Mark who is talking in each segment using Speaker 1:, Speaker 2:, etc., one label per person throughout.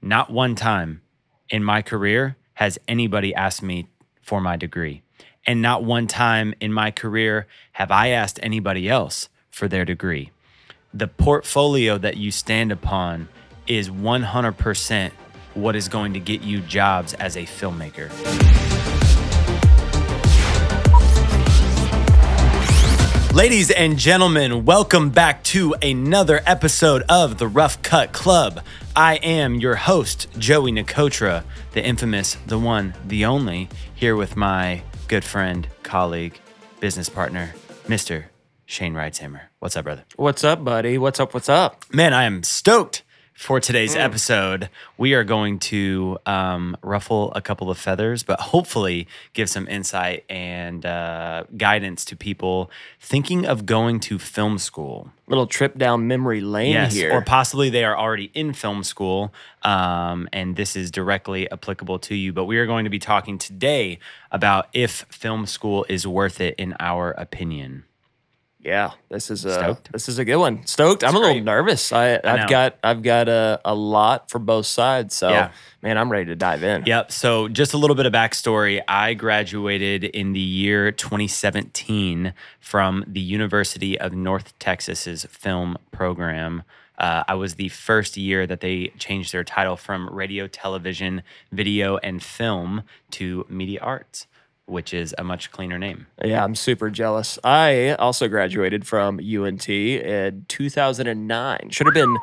Speaker 1: not one time in my career has anybody asked me for my degree. And not one time in my career have I asked anybody else for their degree. The portfolio that you stand upon is 100% what is going to get you jobs as a filmmaker. Ladies and gentlemen, welcome back to another episode of the Rough Cut Club. I am your host, Joey Nicotra, the infamous, the one, the only, here with my good friend, colleague, business partner, Mr. Shane Reitzhammer. What's up, brother?
Speaker 2: What's up, buddy? What's up? What's up?
Speaker 1: Man, I am stoked for today's episode. We are going to um, ruffle a couple of feathers, but hopefully give some insight and uh, guidance to people thinking of going to film school.
Speaker 2: Little trip down memory lane
Speaker 1: Yes,
Speaker 2: here.
Speaker 1: or possibly they are already in film school, um, and this is directly applicable to you. But we are going to be talking today about if film school is worth it, in our opinion.
Speaker 2: Yeah, this is a
Speaker 1: Stoked?
Speaker 2: this is a good one. Stoked. I'm a little nervous. I,
Speaker 1: I
Speaker 2: have got I've got a, a lot for both sides. So
Speaker 1: Yeah.
Speaker 2: man, I'm ready to dive in.
Speaker 1: Yep. So, just a little bit of backstory. I graduated in the year 2017 from the University of North Texas's film program. Uh, I was the first year that they changed their title from radio, television, video, and film to media arts, which is a much cleaner name.
Speaker 2: Yeah, I'm super jealous. I also graduated from UNT in 2009. Should have been.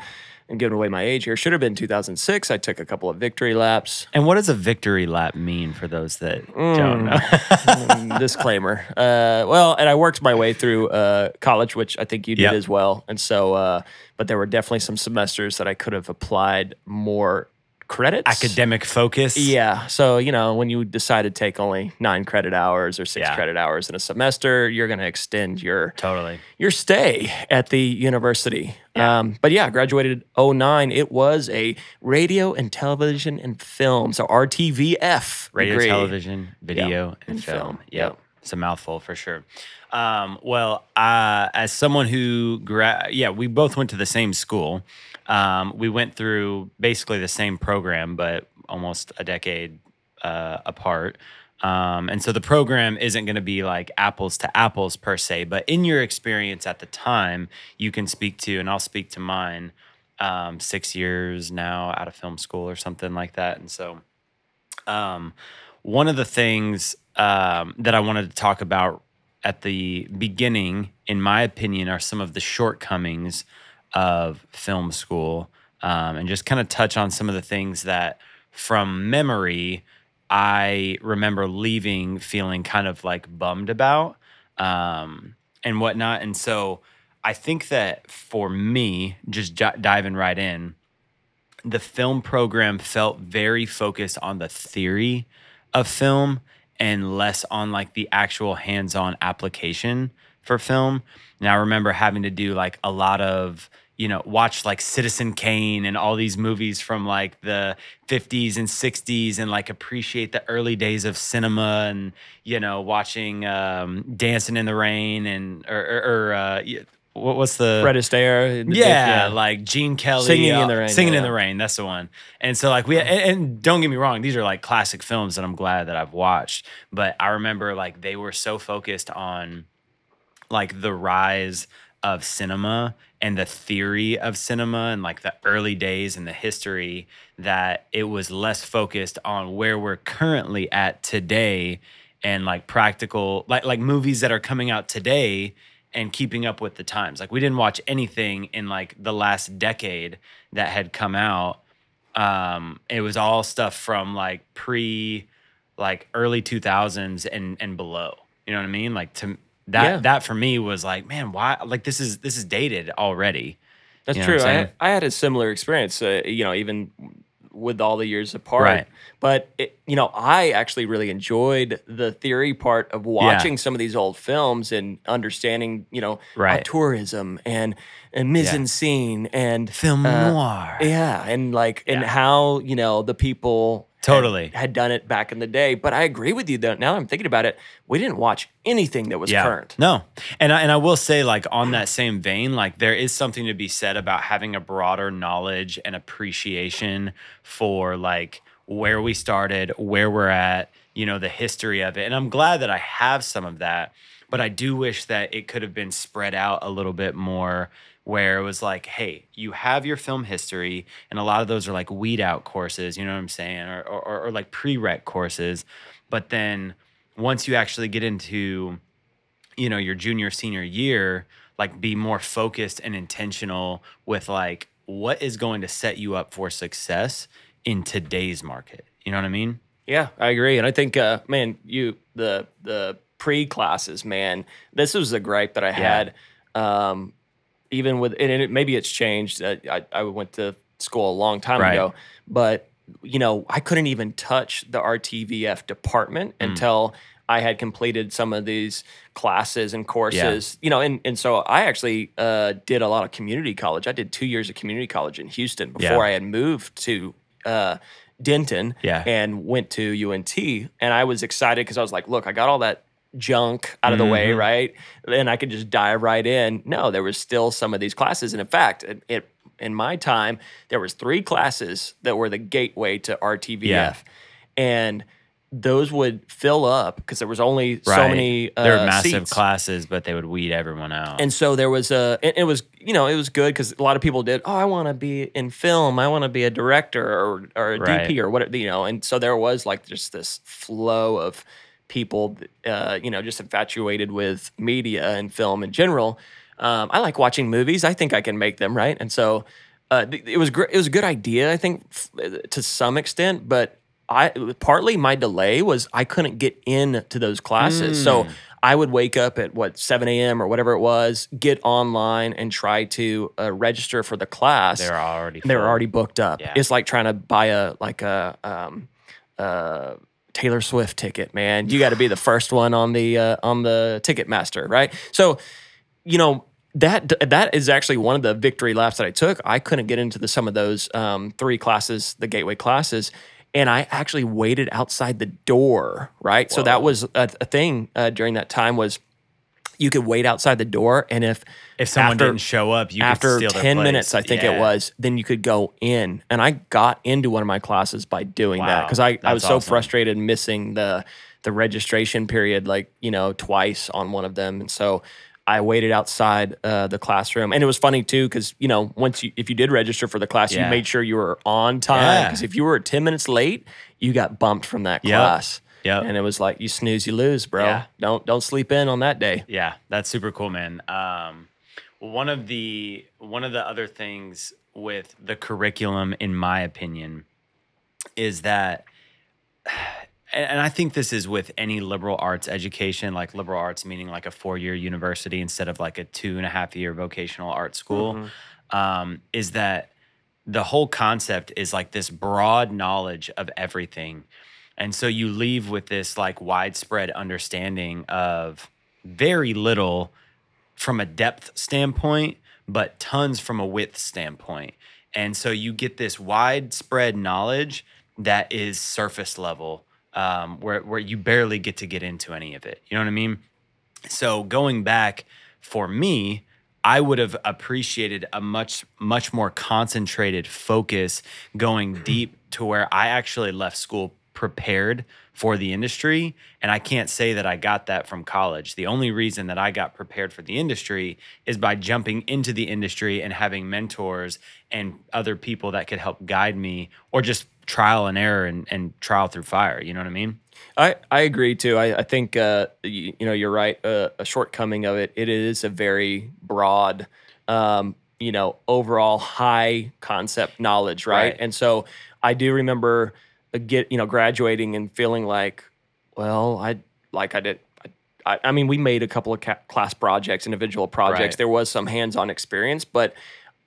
Speaker 2: I'm giving away my age here. Should have been 2006. I took a couple of victory laps.
Speaker 1: And what does a victory lap mean for those that don't know?
Speaker 2: Mm, disclaimer. Uh, well, and I worked my way through uh, college, which I think you did
Speaker 1: Yep.
Speaker 2: as well. And so, uh, but there were definitely some semesters that I could have applied more credits.
Speaker 1: Academic focus.
Speaker 2: Yeah. So, you know, when you decide to take only nine credit hours or six
Speaker 1: Yeah.
Speaker 2: credit hours in a semester, you're going to extend your
Speaker 1: Totally.
Speaker 2: your stay at the university.
Speaker 1: Yeah.
Speaker 2: Um, but yeah, graduated 09. It was a radio and television and film. So RTVF.
Speaker 1: radio,
Speaker 2: degree.
Speaker 1: television, video, and,
Speaker 2: and
Speaker 1: film.
Speaker 2: film.
Speaker 1: Yep.
Speaker 2: Yep.
Speaker 1: It's a mouthful for sure. Um, well, uh, as someone who, gra- yeah, we both went to the same school. Um, we went through basically the same program, but almost a decade uh, apart. Um, and so the program isn't going to be like apples to apples per se, but in your experience at the time, you can speak to, and I'll speak to mine, um, six years now out of film school or something like that. And so, um, one of the things um, that I wanted to talk about at the beginning, in my opinion, are some of the shortcomings of film school um, and just kind of touch on some of the things that, from memory, I remember leaving feeling kind of like bummed about um, and whatnot. And so I think that for me, just j- diving right in, the film program felt very focused on the theory of film and less on like the actual hands-on application for film. And I remember having to do like a lot of you know watch like Citizen Kane and all these movies from like the 50s and 60s and like appreciate the early days of cinema and you know watching um, Dancing in the Rain and or, or, or uh, what what's the
Speaker 2: Fred Astaire. the-
Speaker 1: yeah, like Gene Kelly,
Speaker 2: Singing in
Speaker 1: uh,
Speaker 2: the Rain,
Speaker 1: singing in the rain. That's the one. And so like we and, and don't get me wrong, these are like classic films that I'm glad that I've watched. But I remember like they were so focused on like the rise of cinema and the theory of cinema and like the early days and the history that it was less focused on where we're currently at today and like practical like like movies that are coming out today and keeping up with the times. Like we didn't watch anything in like the last decade that had come out. Um, it was all stuff from like pre, like early two thousands and and below. You know what I mean? Like to that
Speaker 2: Yeah.
Speaker 1: that for me was like, man, why? Like this is this is dated already.
Speaker 2: That's
Speaker 1: You know
Speaker 2: true.
Speaker 1: I'm
Speaker 2: I, had a similar experience, uh, you know, even with all the years apart.
Speaker 1: Right.
Speaker 2: But, it, you know, I actually really enjoyed the theory part of watching some of these old films and understanding, you know,
Speaker 1: Right.
Speaker 2: auteurism and, and mise en scene and
Speaker 1: Film
Speaker 2: uh,
Speaker 1: noir.
Speaker 2: Yeah. And like, and
Speaker 1: Yeah.
Speaker 2: how, you know, the people
Speaker 1: Totally.
Speaker 2: had done it back in the day. But I agree with you though. Now that I'm thinking about it, we didn't watch anything that was current.
Speaker 1: No, and I, and I will say, like on that same vein, like there is something to be said about having a broader knowledge and appreciation for like where we started, where we're at, you know, the history of it. And I'm glad that I have some of that, but I do wish that it could have been spread out a little bit more. Where it was like, hey, you have your film history, and a lot of those are like weed out courses, you know what I'm saying, or or, or like prereq courses. But then once you actually get into you know your junior senior year like be more focused and intentional with like what is going to set you up for success in today's market you know what i mean
Speaker 2: Yeah, I agree, and I think, uh, man, you the the pre classes, man, this was a gripe that I had. Um, even with and it, maybe it's changed. Uh, I I went to school a long time
Speaker 1: Right.
Speaker 2: ago, but you know I couldn't even touch the RTVF department
Speaker 1: Mm.
Speaker 2: until I had completed some of these classes and courses. You know, and and so I actually uh, did a lot of community college. I did two years of community college in Houston before
Speaker 1: Yeah.
Speaker 2: I had moved to. Uh, Denton
Speaker 1: Yeah.
Speaker 2: and went to UNT. And I was excited because I was like, look, I got all that junk out of the way,
Speaker 1: Mhm.
Speaker 2: right? And I could just dive right in. No, there was still some of these classes. And in fact, it, it in my time, there was three classes that were the gateway to RTVF.
Speaker 1: Yeah.
Speaker 2: And those would fill up because there was only so many uh,
Speaker 1: they're massive
Speaker 2: seats.
Speaker 1: classes but they would weed everyone out
Speaker 2: And so there was a, it, it was, you know, it was good because a lot of people did, oh, I want to be in film. I want to be a director or, or a
Speaker 1: Right.
Speaker 2: DP or whatever, you know. And so there was like just this flow of people, uh, you know, just infatuated with media and film in general. Um, I like watching movies. I think I can make them, right? And so uh, it was great. It was a good idea, I think, f- to some extent, but I partly my delay was I couldn't get into those classes. So I would wake up at what 7 a.m. or whatever it was, get online and try to uh, register for the class.
Speaker 1: they're already
Speaker 2: they were already booked up.
Speaker 1: Yeah.
Speaker 2: It's like trying to buy a like a um, uh, Taylor Swift ticket, man. You got to be the first one on the uh, on the Ticketmaster, right? So, you know that that is actually one of the victory laps that I took. I couldn't get into the, some of those um, three classes, the gateway classes, and I actually waited outside the door, right? So that was a, a thing uh, during that time was you could wait outside the door, and if
Speaker 1: if someone
Speaker 2: after-
Speaker 1: didn't show up you
Speaker 2: after
Speaker 1: could steal
Speaker 2: 10
Speaker 1: their place.
Speaker 2: minutes i think it was then you could go in. And i got into one of my classes by doing that because I, I was so frustrated missing the the registration period like you know twice on one of them. And so i waited outside uh, the classroom. And it was funny too because you know once you if you did register for the class you made sure you were on time
Speaker 1: Yeah.
Speaker 2: because if you were 10 minutes late you got bumped from that
Speaker 1: Yep.
Speaker 2: class
Speaker 1: Yep.
Speaker 2: and it was like you snooze you lose bro
Speaker 1: Yeah.
Speaker 2: don't don't sleep in on that day
Speaker 1: Yeah, that's super cool, man. Um, one of the one of the other things with the curriculum, in my opinion, is that, and and I think this is with any liberal arts education, like liberal arts meaning like a four year university instead of like a two and a half year vocational art school, um, is that the whole concept is like this broad knowledge of everything. And so you leave with this like widespread understanding of very little from a depth standpoint, but tons from a width standpoint. And so you get this widespread knowledge that is surface level, um, where, where you barely get to get into any of it. You know what I mean? So going back for me, I would have appreciated a much much more concentrated focus going deep to where I actually left school prepared for the industry and I can't say that I got that from college. The only reason that I got prepared for the industry is by jumping into the industry and having mentors and other people that could help guide me or just trial and error and, and trial through fire, you know what I mean?
Speaker 2: I, I agree too. I, I think uh, you, you know you're right. Uh, a shortcoming of it, it is a very broad, um, you know, overall high concept knowledge, right?
Speaker 1: Right.
Speaker 2: And so I do remember get you know graduating and feeling like, well, I like I did. I, I mean, we made a couple of ca- class projects, individual projects.
Speaker 1: Right.
Speaker 2: There was some hands-on experience, but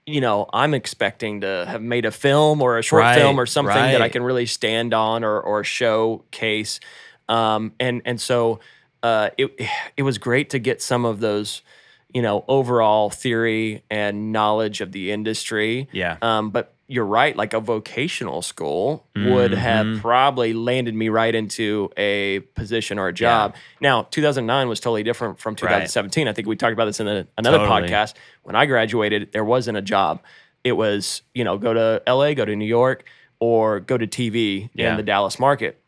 Speaker 2: you know, I'm expecting to have made a film or a short
Speaker 1: Right,
Speaker 2: film or something that I can really stand on or or showcase. Um, and and so uh, it it was great to get some of those, you know, overall theory and knowledge of the industry.
Speaker 1: Yeah.
Speaker 2: Um, but you're right. Like a vocational school would have
Speaker 1: Mhm.
Speaker 2: probably landed me right into a position or a job. Now, 2009 was totally different from 2017. I think we talked about this in a, another
Speaker 1: Totally.
Speaker 2: podcast. When I graduated, there wasn't a job. It was, you know, go to LA, go to New York, or go to TV
Speaker 1: Yeah.
Speaker 2: in the Dallas market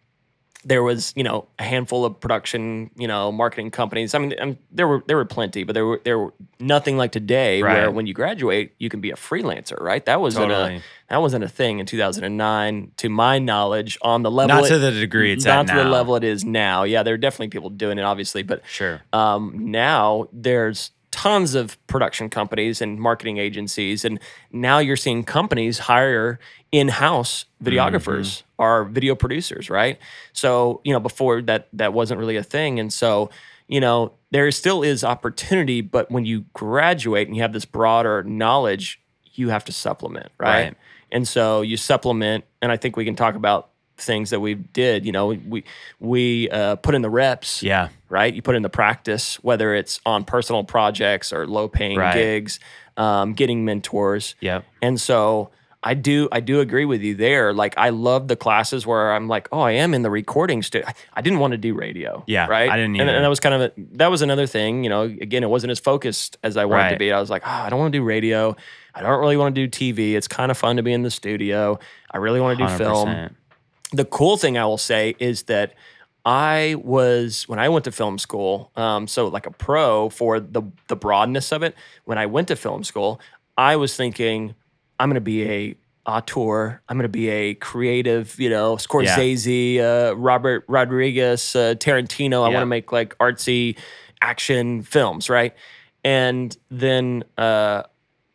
Speaker 2: there was you know a handful of production you know marketing companies. I mean um, there were there were plenty but there were there were nothing like today where when you graduate you can be a freelancer right? That wasn't a that wasn't a thing in 2009 to my knowledge on the level
Speaker 1: Not
Speaker 2: it-
Speaker 1: to the degree it's
Speaker 2: not to the level it is now. Yeah there are definitely people doing it obviously but
Speaker 1: Sure.
Speaker 2: um, now there's tons of production companies and marketing agencies and now you're seeing companies hire in-house videographers mm-hmm. or video producers right? So you know before that that wasn't really a thing and so you know there still is opportunity but when you graduate and you have this broader knowledge you have to supplement right,
Speaker 1: Right.
Speaker 2: and so you supplement and i think we can talk about things that we did you know we we uh, put in the reps
Speaker 1: Yeah.
Speaker 2: right? You put in the practice, whether it's on personal projects or low paying
Speaker 1: Right.
Speaker 2: gigs, um, getting mentors.
Speaker 1: Yep.
Speaker 2: And so I do I do agree with you there. Like I love the classes where I'm like, oh, I am in the recording studio. I didn't want to do radio.
Speaker 1: Yeah,
Speaker 2: Right.
Speaker 1: I didn't
Speaker 2: And, and that was kind of a, that was another thing. You know, again, it wasn't as focused as I wanted to be. I was like, oh, I don't want to do radio. I don't really want to do TV. It's kind of fun to be in the studio. I really want to do film
Speaker 1: 100%.
Speaker 2: The cool thing I will say is that I was when I went to film school, um, so like a pro for the the broadness of it. When I went to film school, I was thinking I'm going to be a auteur. I'm going to be a creative, you know, Scorsese, uh, Robert Rodriguez, uh, Tarantino. I
Speaker 1: Yeah.
Speaker 2: want to make like artsy action films, right? And then uh,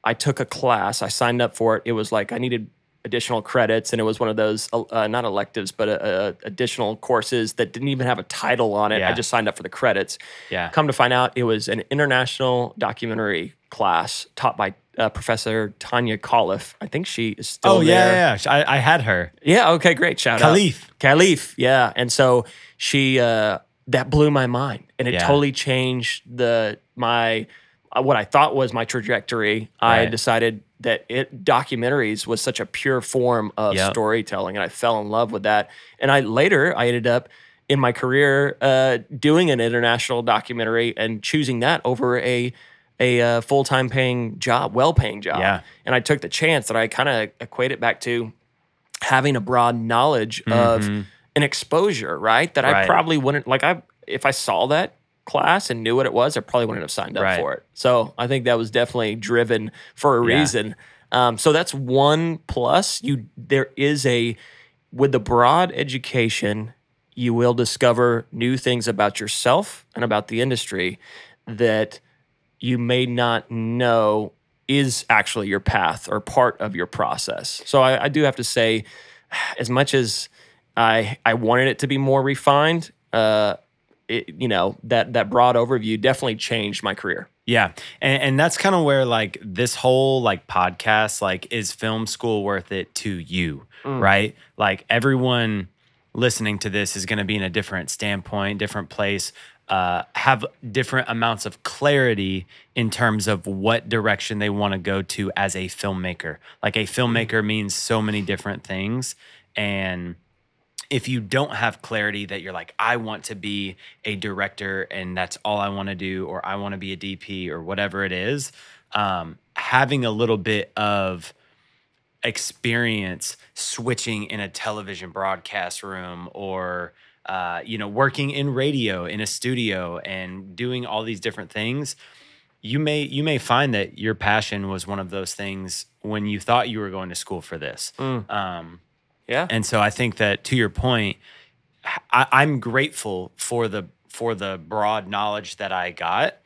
Speaker 2: I took a class. I signed up for it. It was like I needed additional credits, and it was one of those uh, not electives, but uh, uh, additional courses that didn't even have a title on it. I just signed up for the credits.
Speaker 1: Yeah.
Speaker 2: Come to find out, it was an international documentary class taught by uh, Professor Tania Khalaf. I think she is still
Speaker 1: Oh yeah,
Speaker 2: there.
Speaker 1: yeah, yeah. I, I had her.
Speaker 2: Yeah, okay, great. Shout
Speaker 1: Khalaf.
Speaker 2: out. Khalaf. Khalaf. Yeah. And so she uh that blew my mind. And it
Speaker 1: Yeah.
Speaker 2: totally changed the my uh, what I thought was my trajectory. I decided that it documentaries was such a pure form of
Speaker 1: Yep.
Speaker 2: storytelling and I fell in love with that. And I later I ended up in my career uh doing an international documentary and choosing that over a a uh, full-time paying job, well-paying job.
Speaker 1: Yeah.
Speaker 2: And I took the chance that I kind of equate it back to having a broad knowledge of
Speaker 1: Mhm.
Speaker 2: an exposure, right? That I probably wouldn't like. I if I saw that class and knew what it was, I probably wouldn't have signed up
Speaker 1: Right.
Speaker 2: for it. So I think that was definitely driven for a
Speaker 1: Yeah.
Speaker 2: reason. Um, so that's one plus. You there is a with the broad education, you will discover new things about yourself and about the industry that you may not know is actually your path or part of your process. So I, I do have to say, as much as I I wanted it to be more refined, uh, it, you know that that broad overview definitely changed my career.
Speaker 1: Yeah. And, and that's kind of where like this whole like podcast, like, is film school worth it to you?
Speaker 2: Mm.
Speaker 1: Right. Like everyone listening to this is going to be in a different standpoint, different place, uh, have different amounts of clarity in terms of what direction they want to go to as a filmmaker. Like a filmmaker means so many different things. And if you don't have clarity that you're like, I want to be a director and that's all I want to do, or I want to be a DP or whatever it is, um, having a little bit of experience switching in a television broadcast room or uh, you know working in radio in a studio and doing all these different things you may you may find that your passion was one of those things when you thought you were going to school for this
Speaker 2: Mm.
Speaker 1: um,
Speaker 2: Yeah.
Speaker 1: and so I think that to your point, I, I'm grateful for the for the broad knowledge that I got.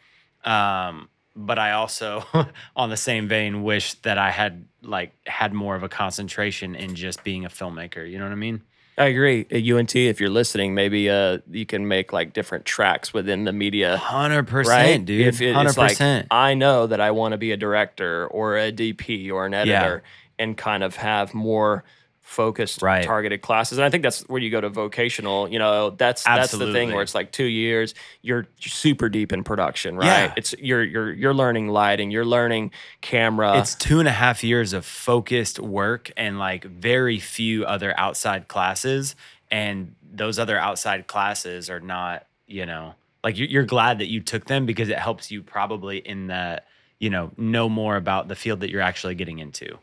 Speaker 1: Um, but I also, on the same vein, wish that I had like had more of a concentration in just being a filmmaker. You know what I mean?
Speaker 2: I agree. At UNT, if you're listening, maybe uh, you can make like different tracks within the media.
Speaker 1: Hundred
Speaker 2: Right,
Speaker 1: percent, dude.
Speaker 2: If it- it's like. I know that I want to be a director or a DP or an editor, and kind of have more focused,
Speaker 1: Right.
Speaker 2: targeted classes. And I think that's where you go to vocational. You know, that's that's the thing where it's like two years, you're super deep in production, right?
Speaker 1: Yeah.
Speaker 2: It's you're you're you're learning lighting, you're learning camera.
Speaker 1: it's two and a half years of focused work and like very few other outside classes and those other outside classes are not you know like you're, you're glad that you took them because it helps you probably in that you know know more about the field that you're actually getting into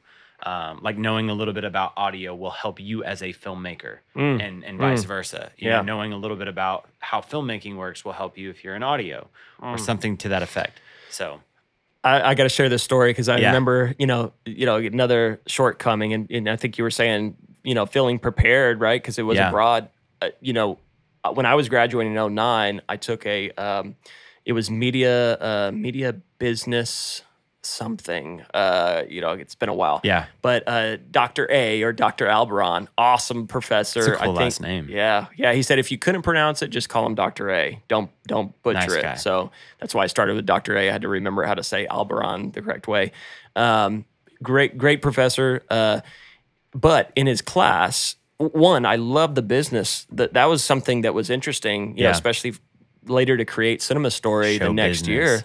Speaker 1: um, like knowing a little bit about audio will help you as a filmmaker and, and vice versa you
Speaker 2: Mm. Yeah.
Speaker 1: know knowing a little bit about how filmmaking works will help you if you're in audio
Speaker 2: Mm.
Speaker 1: or something to that effect so
Speaker 2: I, I got to share this story because I
Speaker 1: Yeah.
Speaker 2: remember, you know, you know, another shortcoming, and, and I think you were saying, you know, feeling prepared, right? Because it was
Speaker 1: Yeah.
Speaker 2: abroad. Uh, you know, uh, when I was graduating in 09, I took a, um, it was media, uh, media business something. Uh, you know, it's been a while.
Speaker 1: yeah
Speaker 2: But uh, Dr. A or Dr. Albarran, awesome professor.
Speaker 1: It's a cool
Speaker 2: I think,
Speaker 1: last name.
Speaker 2: Yeah, yeah. He said if you couldn't pronounce it, just call him Dr. A. Don't don't butcher
Speaker 1: Nice
Speaker 2: it.
Speaker 1: guy.
Speaker 2: So that's why I started with Dr. A. I had to remember how to say Albarran the correct way. Um, great great professor. Uh, but in his class, one, I love the business. That that was something that was interesting. You know,
Speaker 1: Yeah.
Speaker 2: especially later to create Cinema Story the next
Speaker 1: business.
Speaker 2: year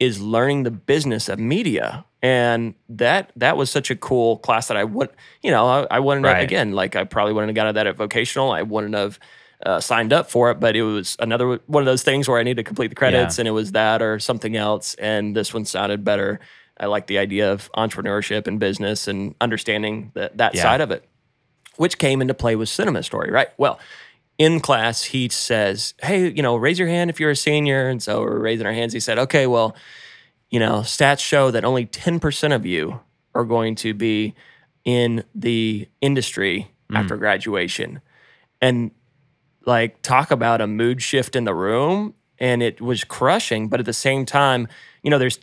Speaker 2: is learning the business of media and that that was such a cool class that i would you know i, I wouldn't have again like i probably wouldn't have got that at vocational i wouldn't have uh, signed up for it but it was another one of those things where i need to complete the credits
Speaker 1: Yeah.
Speaker 2: and it was that or something else and this one sounded better i like the idea of entrepreneurship and business and understanding that that
Speaker 1: Yeah.
Speaker 2: side of it which came into play with Cinema Story, right? Well, in class, he says, Hey, you know, raise your hand if you're a senior. And so we're raising our hands. He said, Okay, well, you know, stats show that only 10% of you are going to be in the industry hmm. after graduation. And like, talk about a mood shift in the room. And it was crushing. But at the same time, you know, there's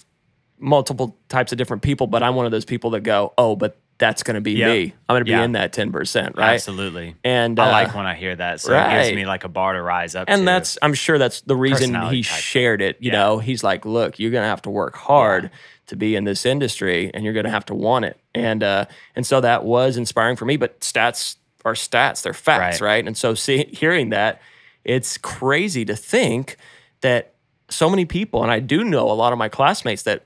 Speaker 2: multiple types of different people, but I'm one of those people that go, Oh, but that's going to be
Speaker 1: Yep.
Speaker 2: me. I'm going to be
Speaker 1: Yeah.
Speaker 2: in that 10%, right?
Speaker 1: Absolutely.
Speaker 2: And
Speaker 1: I
Speaker 2: uh,
Speaker 1: like when I hear that. So it gives me like a bar to rise up to.
Speaker 2: and that's I'm sure that's the reason he shared it. You
Speaker 1: Yeah.
Speaker 2: know, he's like, look, you're gonna have to work hard to be in this industry, and you're gonna have to want it. And uh, and so that was inspiring for me. But stats are stats; they're facts,
Speaker 1: Right.
Speaker 2: right? And so see, hearing that, it's crazy to think that so many people, and I do know a lot of my classmates that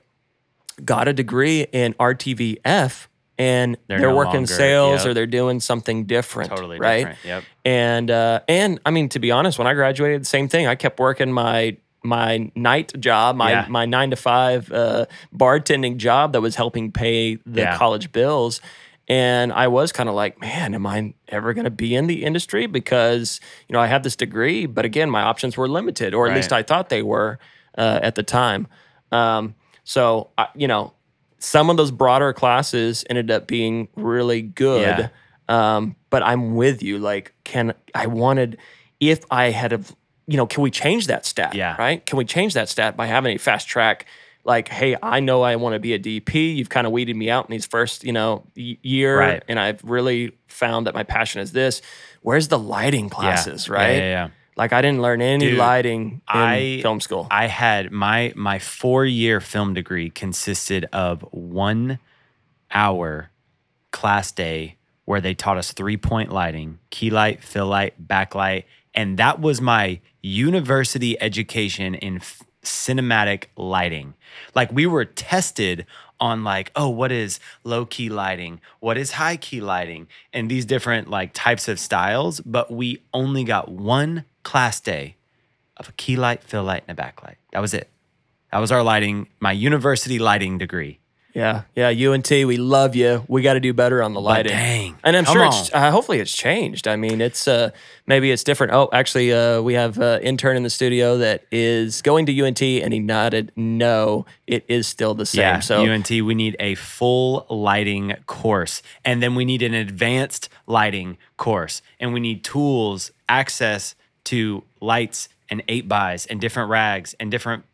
Speaker 2: got a degree in RTVF. And
Speaker 1: They're
Speaker 2: they're,
Speaker 1: no
Speaker 2: working
Speaker 1: longer-
Speaker 2: sales
Speaker 1: yep.
Speaker 2: or they're doing something different.
Speaker 1: totally
Speaker 2: right?
Speaker 1: different. Yep.
Speaker 2: And uh, and I mean, to be honest, when I graduated, the same thing. I kept working my my night job, my
Speaker 1: Yeah.
Speaker 2: my nine to five uh, bartending job that was helping pay the
Speaker 1: Yeah.
Speaker 2: college bills. And I was kind of like, man, am I ever going to be in the industry? Because you know I have this degree, but again, my options were limited, or at least I thought they were uh, at the time. Um, so I, you know, some of those broader classes ended up being really good. Um, but I'm with you. Like, can I wanted if I had have you know, can we change that stat?
Speaker 1: Yeah.
Speaker 2: Right? Can we change that stat by having a fast track? Like, hey, I know I want to be a DP. You've kind of weeded me out in these first, you know, year,
Speaker 1: Right.
Speaker 2: and I've really found that my passion is this. Where's the lighting classes? Right?
Speaker 1: Yeah, yeah, yeah.
Speaker 2: Like, I didn't learn any
Speaker 1: Dude,
Speaker 2: lighting in
Speaker 1: I-
Speaker 2: film school.
Speaker 1: I had my my four year film degree consisted of one hour class day where they taught us three point lighting, key light, fill light, backlight, and that was my university education in f- cinematic lighting. Like we were tested on like, oh, what is low key lighting? What is high key lighting? And these different like types of styles, but we only got one class day of a key light, fill light, and a backlight. That was it. That was our lighting, my university lighting degree.
Speaker 2: Yeah, yeah, UNT, we love you. We got to do better on the lighting.
Speaker 1: dang,
Speaker 2: and I'm sure
Speaker 1: on.
Speaker 2: it's uh, hopefully it's changed. I mean, it's uh maybe it's different. Oh, actually, uh, we have an intern in the studio that is going to UNT, and he nodded no, it is still the same.
Speaker 1: Yeah,
Speaker 2: so
Speaker 1: UNT, we need a full lighting course. And then we need an advanced lighting course. And we need tools, access to lights and eight bys and different rags and different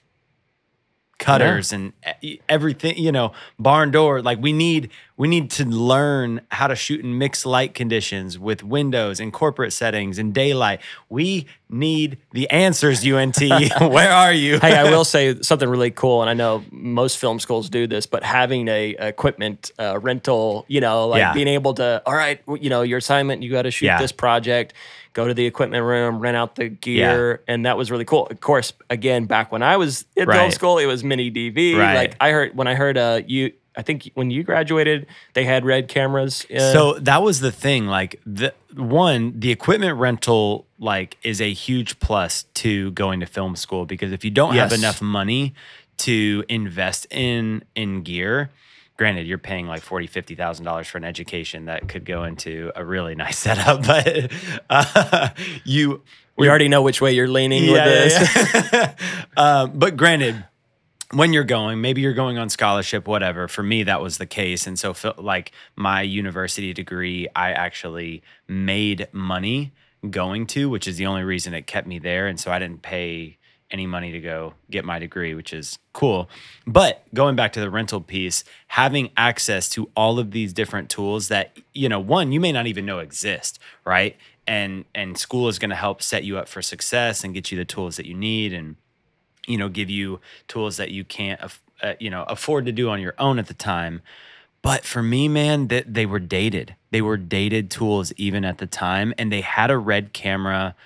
Speaker 1: cutters and e- everything, you know, barn door. Like we need We need to learn how to shoot in mixed light conditions with windows and corporate settings and daylight. We need the answers, UNT. Where are you?
Speaker 2: hey, I will say something really cool, and I know most film schools do this, but having a equipment uh, rental, you know, like
Speaker 1: Yeah.
Speaker 2: being able to, all right, you know, your assignment, you got to shoot
Speaker 1: Yeah.
Speaker 2: this project, go to the equipment room, rent out the gear, and that was really cool. Of course, again, back when I was in film
Speaker 1: Right.
Speaker 2: school, it was mini DV.
Speaker 1: Right.
Speaker 2: Like I heard when I heard uh, you. I think when you graduated, they had red cameras. Uh,
Speaker 1: So that was the thing. Like the one, the equipment rental like is a huge plus to going to film school because if you don't have enough money to invest in in gear, granted you're paying like forty, fifty thousand dollars for an education that could go into a really nice setup, but uh, you
Speaker 2: we already know which way you're leaning with this.
Speaker 1: yeah, yeah. um, but granted, when you're going, maybe you're going on scholarship, whatever. For me, that was the case, and so like my university degree, I actually made money going to, which is the only reason it kept me there, and so I didn't pay any money to go get my degree, which is cool. But going back to the rental piece, having access to all of these different tools that, you know, one, you may not even know exist, right? And and school is going to help set you up for success and get you the tools that you need and you know give you tools that you can't uh, you know afford to do on your own at the time. But for me, man, that they were dated. They were dated tools even at the time, and they had a red camera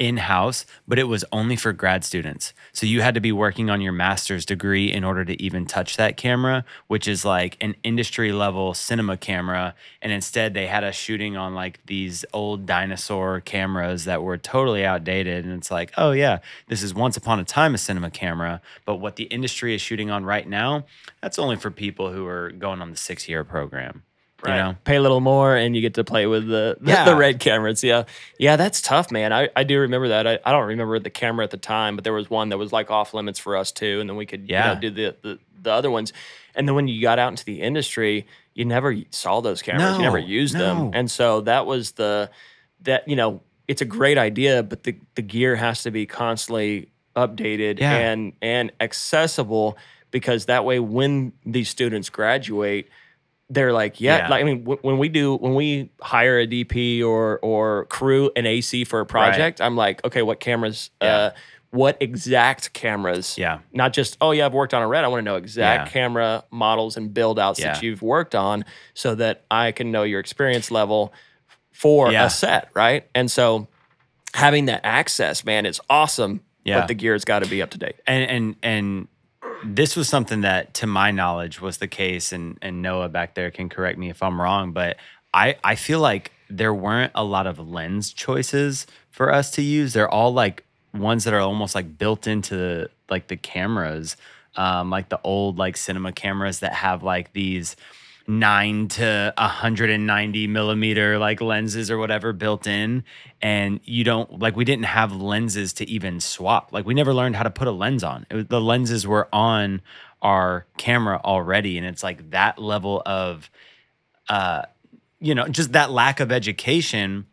Speaker 1: in house, but it was only for grad students. So you had to be working on your master's degree in order to even touch that camera, which is like an industry level cinema camera. And instead, they had us shooting on like these old dinosaur cameras that were totally outdated. And it's like, oh, yeah, this is once upon a time a cinema camera. But what the industry is shooting on right now, that's only for people who are going on the six year program. You know?
Speaker 2: Pay a little more and you get to play with the the,
Speaker 1: Yeah.
Speaker 2: the red cameras. Yeah. Yeah, that's tough, man. I, I do remember that. I, I don't remember the camera at the time, but there was one that was like off limits for us too. And then we could you
Speaker 1: Yeah.
Speaker 2: know, do the, the the other ones. And then when you got out into the industry, you never saw those cameras. you never used
Speaker 1: no.
Speaker 2: them. And so that was the that, you know, it's a great idea, but the, the gear has to be constantly updated
Speaker 1: Yeah.
Speaker 2: and and accessible because that way when these students graduate they're like, yeah,
Speaker 1: Yeah.
Speaker 2: like I mean, w- when we do when we hire a DP or or crew an AC for a project, I'm like, okay, what cameras?
Speaker 1: Yeah.
Speaker 2: Uh, what exact cameras?
Speaker 1: Yeah.
Speaker 2: Not just oh yeah, I've worked on a red. I want to know exact
Speaker 1: Yeah.
Speaker 2: camera models and build outs that you've worked on, so that I can know your experience level for a set, right? And so having that access, man, is awesome.
Speaker 1: Yeah.
Speaker 2: But the gear's got to be up to date.
Speaker 1: and and and this was something that to my knowledge was the case and and Noah back there can correct me if I'm wrong but I I feel like there weren't a lot of lens choices for us to use. They're all like ones that are almost like built into the, like the cameras um like the old like cinema cameras that have like these 9 to 190 millimeter like lenses or whatever built in. And you don't like we didn't have lenses to even swap. Like we never learned how to put a lens on. Was, the lenses were on our camera already. And it's like that level of uh you know just that lack of education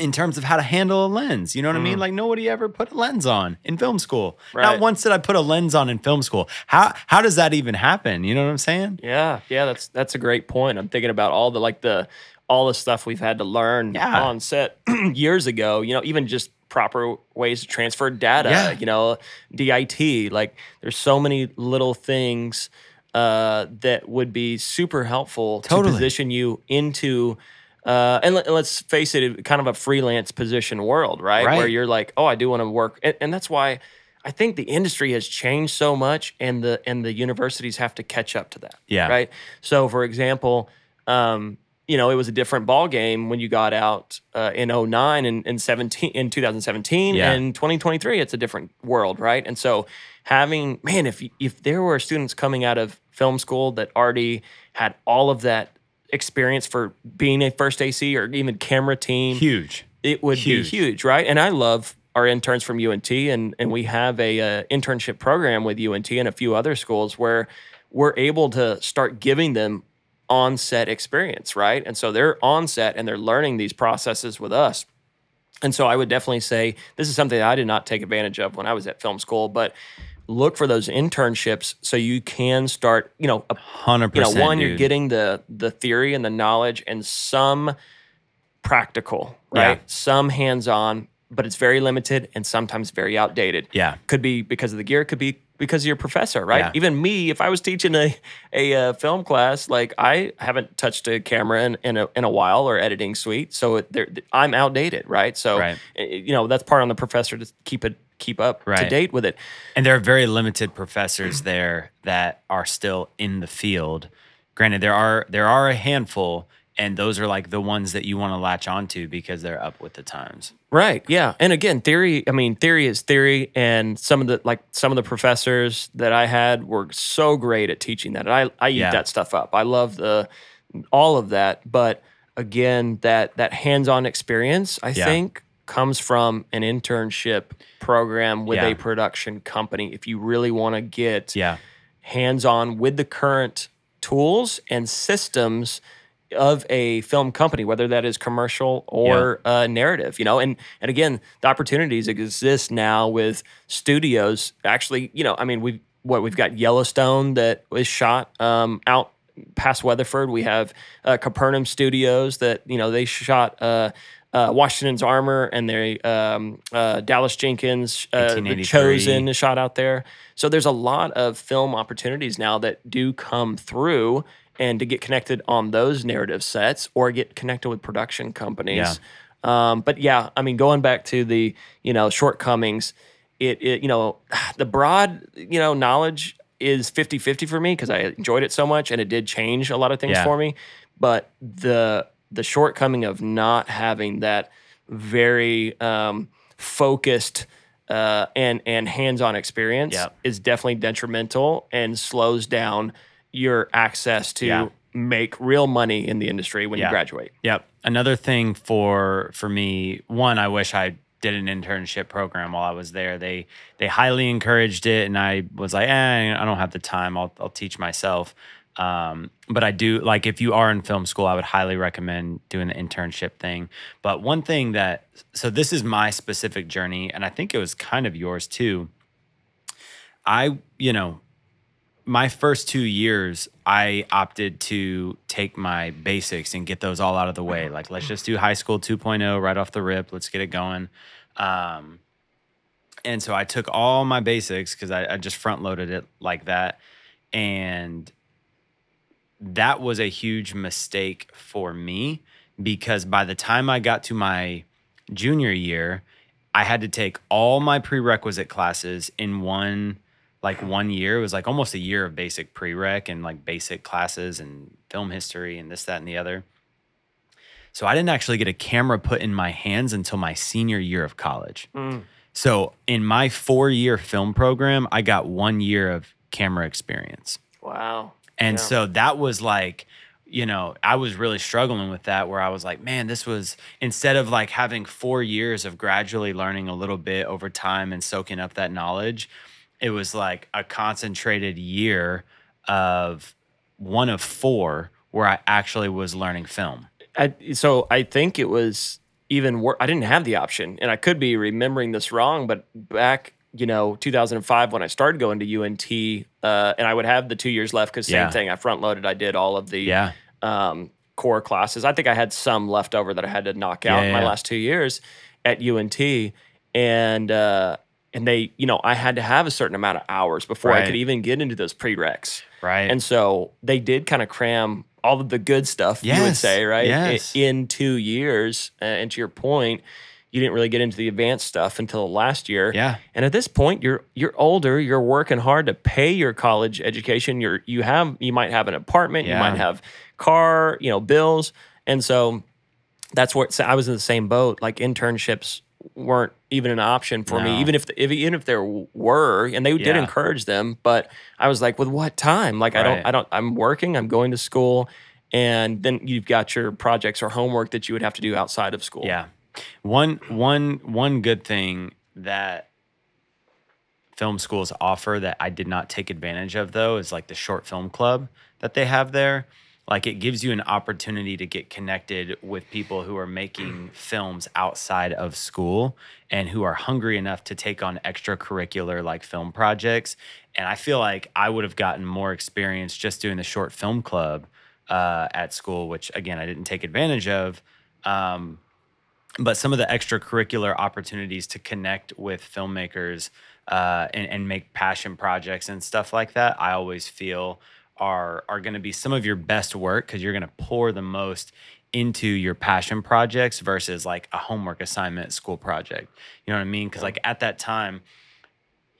Speaker 1: in terms of how to handle a lens you know what i mean like nobody ever put a lens on in film school
Speaker 2: Right.
Speaker 1: not once did i put a lens on in film school how how does that even happen you know what i'm saying
Speaker 2: Yeah, yeah, that's that's a great point. I'm thinking about all the like the all the stuff we've had to learn
Speaker 1: Yeah.
Speaker 2: on set years ago. You know, even just proper ways to transfer data.
Speaker 1: Yeah.
Speaker 2: You know, DIT. Like, there's so many little things uh, that would be super helpful
Speaker 1: Totally.
Speaker 2: to position you into. Uh, and let, let's face it, it- kind of a freelance position world, right?
Speaker 1: Right.
Speaker 2: Where you're like, oh, I do want to work, and, and that's why I think the industry has changed so much, and the and the universities have to catch up to that.
Speaker 1: Yeah.
Speaker 2: Right. So, for example, um, you know, it was a different ball game when you got out uh, in 09 and, and 17 in 2017
Speaker 1: Yeah.
Speaker 2: and 2023. It's a different world, right? And so, having man, if if there were students coming out of film school that already had all of that experience for being a first AC or even camera team,
Speaker 1: huge
Speaker 2: it would
Speaker 1: Huge.
Speaker 2: be huge, right? And I love our interns from UNT, and and we have a, uh internship program with UNT and a few other schools where we're able to start giving them on set experience, right? And so they're on set and they're learning these processes with us. And so I would definitely say this is something that I did not take advantage of when I was at film school, but look for those internships so you can start, you know, a-
Speaker 1: Hundred
Speaker 2: you know, one you're getting the the theory and the knowledge and some practical, right?
Speaker 1: Yeah.
Speaker 2: Some hands-on, but it's very limited and sometimes very outdated.
Speaker 1: Yeah.
Speaker 2: Could be because of the gear, could be because of your professor, right?
Speaker 1: Yeah.
Speaker 2: Even me, if I was teaching a a uh, film class, like I haven't touched a camera in, in a in a while or editing suite, so it, there, I'm outdated, right? So
Speaker 1: Right.
Speaker 2: eh, you know that's part on the professor to keep it keep up
Speaker 1: right.
Speaker 2: to date with it.
Speaker 1: And there are very limited professors there that are still in the field. Granted, there are there are a handful, and those are like the ones that you want to latch onto because they're up with the times.
Speaker 2: Right. Yeah. And again, theory, I mean, theory is theory. And some of the, like, some of the professors that I had were so great at teaching that. And I, I eat
Speaker 1: Yeah.
Speaker 2: that stuff up. I love the, all of that. But again, that, that hands on experience, I
Speaker 1: Yeah.
Speaker 2: think, comes from an internship program with
Speaker 1: Yeah.
Speaker 2: a production company. If you really want to get
Speaker 1: Yeah,
Speaker 2: hands on with the current tools and systems of a film company, whether that is commercial or uh, narrative, you know, and and again, the opportunities exist now with studios. Actually, you know, I mean, we've what we've got Yellowstone that was shot um, out past Weatherford. We have uh, Capernaum Studios that you know they shot. Uh, uh, Washington's Armor and they um, uh, Dallas Jenkins, uh, The Chosen shot out there. So there's a lot of film opportunities now that do come through, and to get connected on those narrative sets or get connected with production companies. Um, but yeah, I mean, going back to the you know shortcomings, it, it you know the broad you know knowledge is 50-50 for me because I enjoyed it so much and it did change a lot of things
Speaker 1: Yeah.
Speaker 2: for me. But the the shortcoming of not having that very um, focused uh, and and hands-on experience
Speaker 1: Yeah.
Speaker 2: is definitely detrimental and slows down your access to
Speaker 1: Yeah.
Speaker 2: make real money in the industry when you graduate.
Speaker 1: Yep. Another thing for for me, one, I wish I did an internship program while I was there. They they highly encouraged it, and I was like, eh, I don't have the time. I'll I'll teach myself. Um, but I do like if you are in film school, I would highly recommend doing the internship thing. But one thing that so this is my specific journey, and I think it was kind of yours too. I, you know, my first two years, I opted to take my basics and get those all out of the way. Like, let's just do high school 2.0 right off the rip. Let's get it going. Um, and so I took all my basics because I, I just front loaded it like that. And that was a huge mistake for me because by the time I got to my junior year, I had to take all my prerequisite classes in one like one year. It was like almost a year of basic prereq and like basic classes and film history and this, that, and the other. So I didn't actually get a camera put in my hands until my senior year of college. Mm. So in my four year film program, I got one year of camera experience.
Speaker 2: Wow.
Speaker 1: And
Speaker 2: Yeah.
Speaker 1: so that was like, you know, I was really struggling with that where I was like, man, this was instead of like having four years of gradually learning a little bit over time and soaking up that knowledge, it was like a concentrated year of one of four where I actually was learning film.
Speaker 2: I, so I think it was even worse. I didn't have the option, and I could be remembering this wrong, but back, you know, 2005 when I started going to UNT, uh, and I would have the two years left because same
Speaker 1: Yeah.
Speaker 2: thing. I front loaded. I did all of the
Speaker 1: Yeah.
Speaker 2: um, core classes. I think I had some left over that I had to knock out
Speaker 1: Yeah,
Speaker 2: in my last two years at UNT, and uh, and they, you know, I had to have a certain amount of hours before I could even get into those prereqs.
Speaker 1: Right.
Speaker 2: And so they did kind of cram all of the good stuff, you would say, right?
Speaker 1: Yes.
Speaker 2: in two years. Uh, and to your point, you didn't really get into the advanced stuff until last year.
Speaker 1: Yeah.
Speaker 2: And at this point, you're you're older. You're working hard to pay your college education. You're you have you might have an apartment. You might have car. You know bills. And so that's what I was in the same boat. Like internships weren't even an option for me, even if, if even if there were, and they did encourage them. But I was like, with what time? Like I don't, I don't. I'm working. I'm going to school, and then you've got your projects or homework that you would have to do outside of school.
Speaker 1: Yeah. One one one good thing that film schools offer that I did not take advantage of though is like the short film club that they have there. like it gives you an opportunity to get connected with people who are making films outside of school and who are hungry enough to take on extracurricular like film projects. And I feel like I would have gotten more experience just doing the short film club uh, at school, which again I didn't take advantage of. Um, but some of the extracurricular opportunities to connect with filmmakers uh, and, and make passion projects and stuff like that, I always feel are are going to be some of your best work because you're going to pour the most into your passion projects versus like a homework assignment school project. You know what I mean? Because like at that time,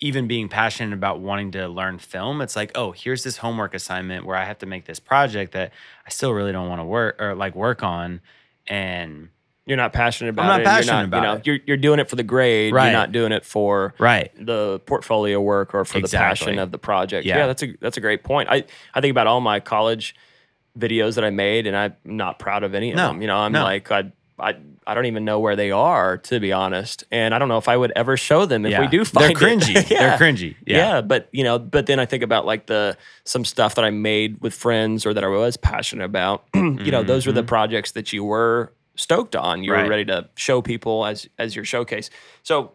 Speaker 1: even being passionate about wanting to learn film, it's like, oh, here's this homework assignment where I have to make this project that I still really don't want to work or like work on, and
Speaker 2: You're not passionate about I'm
Speaker 1: not
Speaker 2: it.
Speaker 1: passionate
Speaker 2: you're not,
Speaker 1: about
Speaker 2: you know,
Speaker 1: it.
Speaker 2: You're, you're doing it for the grade.
Speaker 1: Right.
Speaker 2: You're not doing it for
Speaker 1: right,
Speaker 2: the portfolio work or for the passion of the project.
Speaker 1: Yeah.
Speaker 2: Yeah. that's a that's a great point. I I think about all my college videos that I made, and I'm not proud of any of
Speaker 1: No,
Speaker 2: them. You know, I'm
Speaker 1: no.
Speaker 2: like I. I, I don't even know where they are to be honest, and I don't know if I would ever show them if we
Speaker 1: Yeah.
Speaker 2: do
Speaker 1: They're
Speaker 2: find
Speaker 1: cringy.
Speaker 2: It.
Speaker 1: They're cringy.
Speaker 2: Yeah.
Speaker 1: Yeah.
Speaker 2: but you know, but then I think about like the some stuff that I made with friends or that I was passionate about. you know, those were the mm-hmm. projects that you were stoked on. You.
Speaker 1: Right.
Speaker 2: were ready to show people as as your showcase. So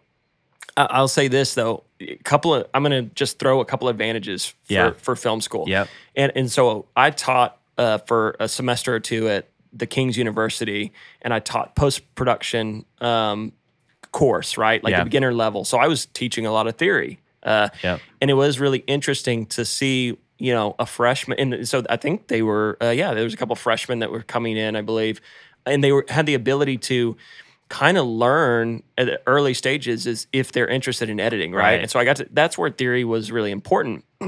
Speaker 2: I- I'll say this though, a couple of I'm going to just throw a couple advantages for,
Speaker 1: Yeah.
Speaker 2: for film school.
Speaker 1: Yep.
Speaker 2: And and so I taught uh, for a semester or two at the King's University, and I taught post production um, course, right, like
Speaker 1: Yeah.
Speaker 2: the beginner level. So I was teaching a lot of theory, uh,
Speaker 1: Yep.
Speaker 2: and it was really interesting to see. You know, a freshman, and so I think they were, uh, yeah, there was a couple freshmen that were coming in, I believe, and they were had the ability to kind of learn at the early stages is if they're interested in editing, right?
Speaker 1: Right.
Speaker 2: And so I got to that's where theory was really important.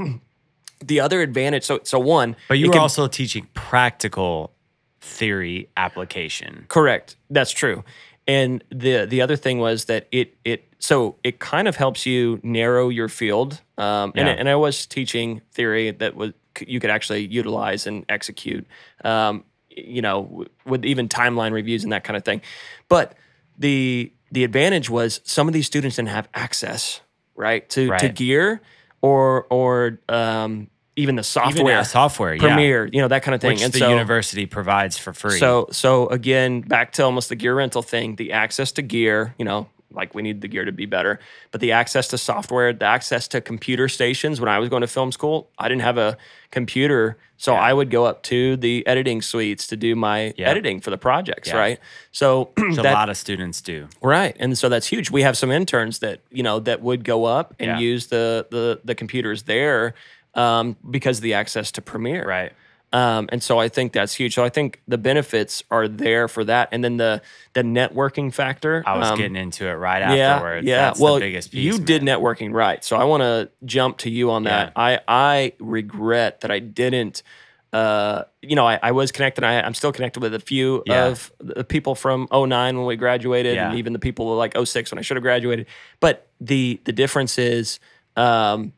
Speaker 2: the other advantage, so so one,
Speaker 1: But you were
Speaker 2: can-
Speaker 1: also teaching practical theory application.
Speaker 2: correct. That's true. And the the other thing was that it it so it kind of helps you narrow your field. Um, and
Speaker 1: Yeah.
Speaker 2: and I was teaching theory that was you could actually utilize and execute. Um, you know, with even timeline reviews and that kind of thing. But the the advantage was some of these students didn't have access right to to gear or or um, even the software,
Speaker 1: Even software, yeah.
Speaker 2: Premiere, you know that kind of thing.
Speaker 1: which
Speaker 2: and
Speaker 1: the
Speaker 2: so,
Speaker 1: university provides for free.
Speaker 2: so so again, back to almost the gear rental thing, the access to gear, you know, like we need the gear to be better, but the access to software, the access to computer stations. When I was going to film school, I didn't have a computer, so
Speaker 1: Yeah.
Speaker 2: I would go up to the editing suites to do my
Speaker 1: Yeah.
Speaker 2: editing for the projects,
Speaker 1: Yeah.
Speaker 2: right? So
Speaker 1: Which a lot of students do.
Speaker 2: Right, and so that's huge. We have some interns that you know that would go up and use the the the computers there um, because of the access to Premiere.
Speaker 1: Right.
Speaker 2: Um, and so I think that's huge. So I think the benefits are there for that, and then the the networking factor.
Speaker 1: I was
Speaker 2: um,
Speaker 1: getting into it right
Speaker 2: yeah,
Speaker 1: afterwards.
Speaker 2: yeah.
Speaker 1: That's
Speaker 2: well,
Speaker 1: the biggest piece.
Speaker 2: you did networking right, so I want to jump to you on that. I I regret that I didn't. Uh, you know, I, I was connected. I, I'm still connected with a few
Speaker 1: Yeah.
Speaker 2: of the people from 09 when we graduated, and even the people like 06 when I should have graduated. But the the difference is, um,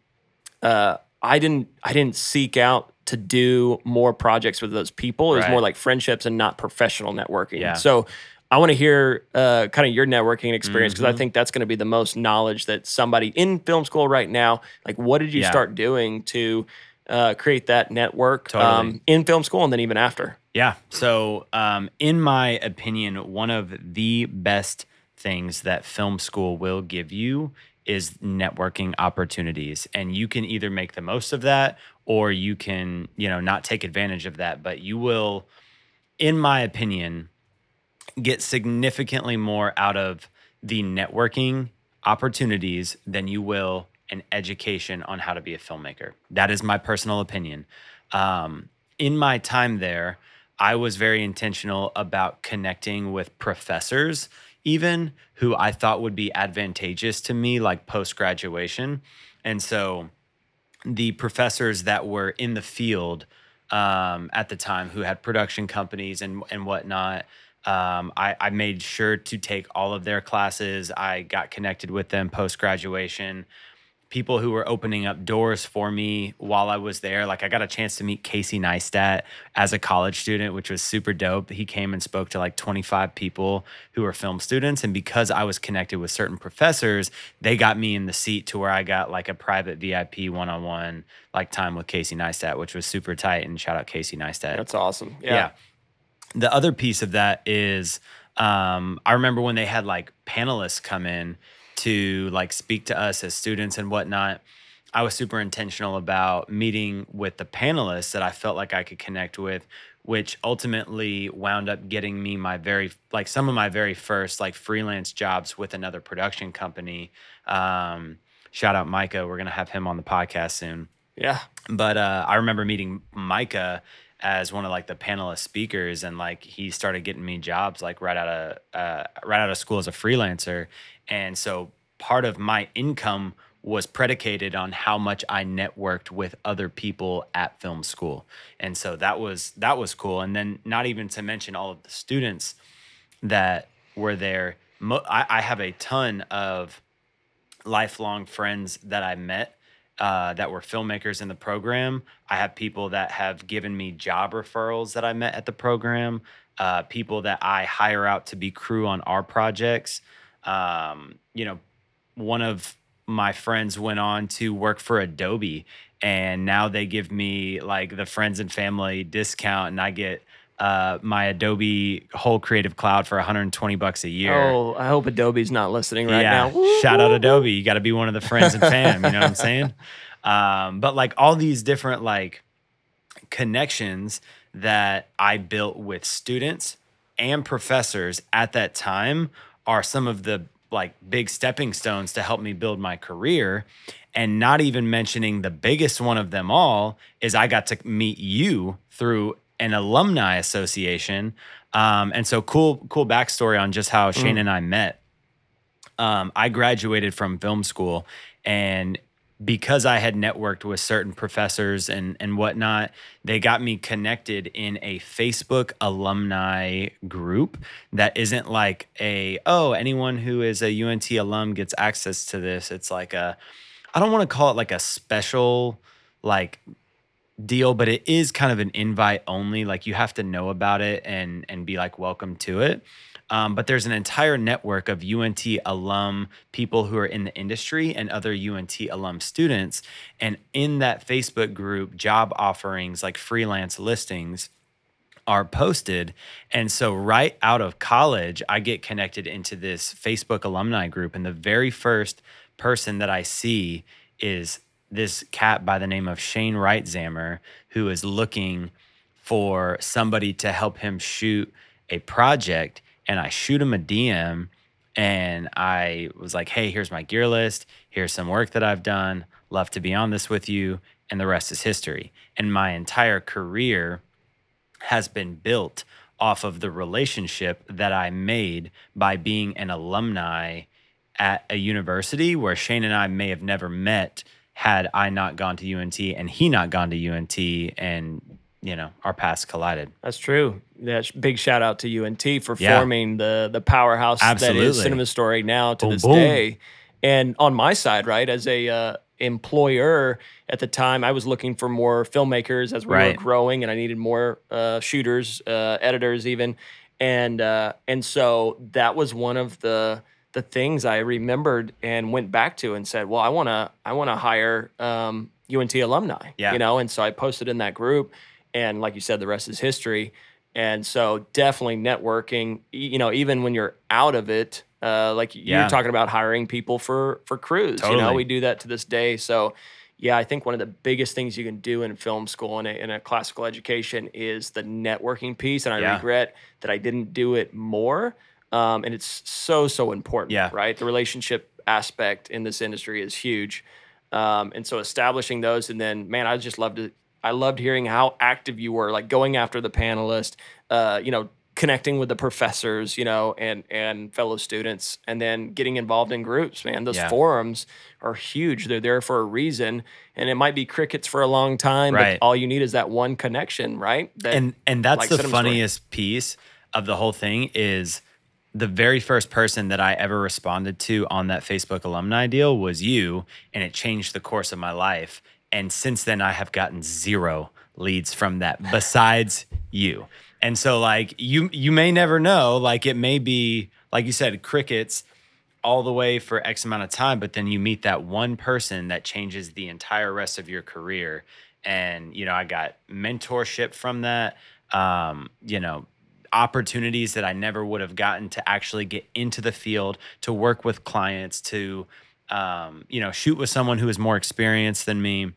Speaker 2: uh, I didn't I didn't seek out to do more projects with those people. It was
Speaker 1: Right.
Speaker 2: more like friendships and not professional networking.
Speaker 1: Yeah.
Speaker 2: So I want to hear uh, kind of your networking experience because I
Speaker 1: Mhm.
Speaker 2: think that's going to be the most knowledge that somebody in film school right now. Like, what did you
Speaker 1: Yeah.
Speaker 2: start doing to uh, create that network
Speaker 1: Totally.
Speaker 2: um, in film school and then even after?
Speaker 1: Yeah. So, um, in my opinion, one of the best things that film school will give you is networking opportunities. And you can either make the most of that or you can, you know, not take advantage of that. But you will, in my opinion, get significantly more out of the networking opportunities than you will an education on how to be a filmmaker. That is my personal opinion. Um, in my time there, I was very intentional about connecting with professors, even who I thought would be advantageous to me, like post graduation. And so the professors that were in the field um, at the time who had production companies and, and whatnot, um, I, I made sure to take all of their classes. I got connected with them post graduation people who were opening up doors for me while I was there. Like I got a chance to meet Casey Neistat as a college student, which was super dope. He came and spoke to like 25 people who were film students. And because I was connected with certain professors, they got me in the seat to where I got like a private VIP one-on-one like time with Casey Neistat, which was super tight. And shout out Casey Neistat.
Speaker 2: That's awesome.
Speaker 1: Yeah.
Speaker 2: Yeah.
Speaker 1: The other piece of that is um, I remember when they had like panelists come in to like speak to us as students and whatnot. I was super intentional about meeting with the panelists that I felt like I could connect with, which ultimately wound up getting me my very like some of my very first like freelance jobs with another production company. Um, shout out Micah. We're gonna have him on the podcast soon
Speaker 2: Yeah.
Speaker 1: but uh, I remember meeting Micah as one of like the panelist speakers, and like he started getting me jobs like right out of uh, right out of school as a freelancer, and so part of my income was predicated on how much I networked with other people at film school, and so that was that was cool. And then not even to mention all of the students that were there. I, I have a ton of lifelong friends that I met uh, that were filmmakers in the program. I have people that have given me job referrals that I met at the program, uh, people that I hire out to be crew on our projects. Um, you know, one of my friends went on to work for Adobe, and now they give me like the friends and family discount, and I get uh, my Adobe whole Creative Cloud for 120 bucks a year.
Speaker 2: Oh, I hope Adobe's not listening right
Speaker 1: yeah.
Speaker 2: now.
Speaker 1: Shout out Adobe. You got to be one of the friends and fam. You know what I'm saying? Um, but like all these different like connections that I built with students and professors at that time are some of the like big stepping stones to help me build my career. And not even mentioning the biggest one of them all is I got to meet you through an alumni association. Um, and so cool, cool backstory on just how Shane and I met um, I graduated from film school, and because I had networked with certain professors and and whatnot, they got me connected in a Facebook alumni group that isn't like a oh anyone who is a UNT alum gets access to this. It's like a I don't want to call it like a special like deal, but it is kind of an invite only. Like you have to know about it and and be like welcome to it. Um, but there's an entire network of UNT alum people who are in the industry and other UNT alum students. And in that Facebook group, job offerings like freelance listings are posted. And so, right out of college, I get connected into this Facebook alumni group. And the very first person that I see is this cat by the name of Shane Reitzammer, who is looking for somebody to help him shoot a project. And I shoot him a DM and I was like, hey, here's my gear list. Here's some work that I've done. Love to be on this with you. And the rest is history. And my entire career has been built off of the relationship that I made by being an alumni at a university where Shane and I may have never met had I not gone to UNT and he not gone to UNT and you know our paths collided.
Speaker 2: That's true. That's big shout out to UNT for
Speaker 1: Yeah.
Speaker 2: forming the the powerhouse that is Cinema Story now to
Speaker 1: Boom,
Speaker 2: this
Speaker 1: boom.
Speaker 2: day. And on my side, right, as a uh, employer at the time, I was looking for more filmmakers as we
Speaker 1: Right.
Speaker 2: were growing, and I needed more uh, shooters, uh, editors, even. And uh, and so that was one of the the things I remembered and went back to and said, well, I want to I want to hire um, UNT alumni,
Speaker 1: Yeah.
Speaker 2: you know. And so I posted in that group, and like you said, the rest is history. And so definitely networking, you know, even when you're out of it, uh, like
Speaker 1: Yeah.
Speaker 2: you're talking about hiring people for for crews. You know,
Speaker 1: Totally.
Speaker 2: we do that to this day. So yeah, I think one of the biggest things you can do in film school and a, in a classical education is the networking piece. And I
Speaker 1: Yeah.
Speaker 2: regret that I didn't do it more. Um, and it's so so important.
Speaker 1: Yeah.
Speaker 2: Right. The relationship aspect in this industry is huge. Um, and so establishing those, and then man, I just loved it. I loved hearing how active you were, like going after the panelist, uh, you know, connecting with the professors, you know, and and fellow students, and then getting involved in groups. Man, those
Speaker 1: Yeah.
Speaker 2: forums are huge. They're there for a reason, and it might be crickets for a long time,
Speaker 1: Right.
Speaker 2: but all you need is that one connection, right? That,
Speaker 1: and and that's
Speaker 2: like
Speaker 1: the
Speaker 2: Cinema Story.
Speaker 1: funniest piece of the whole thing is the very first person that I ever responded to on that Facebook alumni deal was you, and it changed the course of my life. And since then, I have gotten zero leads from that besides you. And so, like you, you may never know. Like it may be, like you said, crickets all the way for X amount of time, but then you meet that one person that changes the entire rest of your career. And you know, I got mentorship from that. Um, you know, opportunities that I never would have gotten to actually get into the field, to work with clients, to um, you know, shoot with someone who is more experienced than me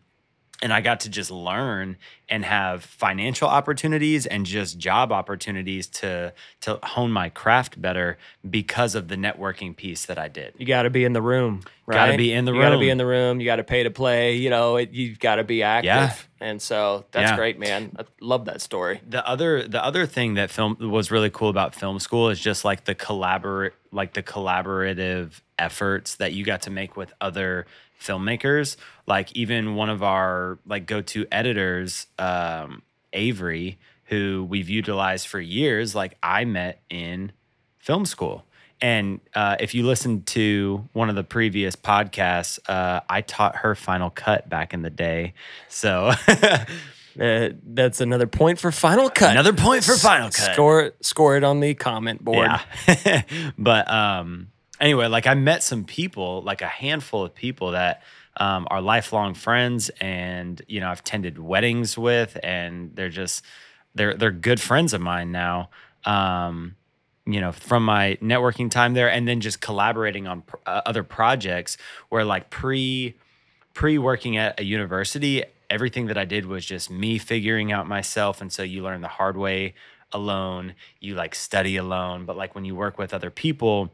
Speaker 1: and I got to just learn and have financial opportunities and just job opportunities to to hone my craft better because of the networking piece that I did.
Speaker 2: You got to be in the room. Right?
Speaker 1: Got to be in the
Speaker 2: you
Speaker 1: room.
Speaker 2: got to be in the room. You got to pay to play. You know, it, you've got to be active.
Speaker 1: Yeah.
Speaker 2: And so that's
Speaker 1: Yeah.
Speaker 2: great, man. I love that story.
Speaker 1: the other the other thing that film was really cool about film school is just like the collaborate like the collaborative efforts that you got to make with other filmmakers like even one of our like go-to editors um avery who we've utilized for years like i met in film school and uh, if you listen to one of the previous podcasts uh, i taught her final cut back in the day so
Speaker 2: Uh, that's another point for Final Cut.
Speaker 1: another point for final cut
Speaker 2: Score it, score it on the comment board.
Speaker 1: Yeah. but um anyway, like I met some people, like a handful of people that um, are lifelong friends and you know, I've tended weddings with and they're just they're they're good friends of mine now. Um you know, from my networking time there and then just collaborating on pr- uh, other projects where like pre pre working at a university, everything that I did was just me figuring out myself. And so you learn the hard way alone, you like study alone. But like when you work with other people,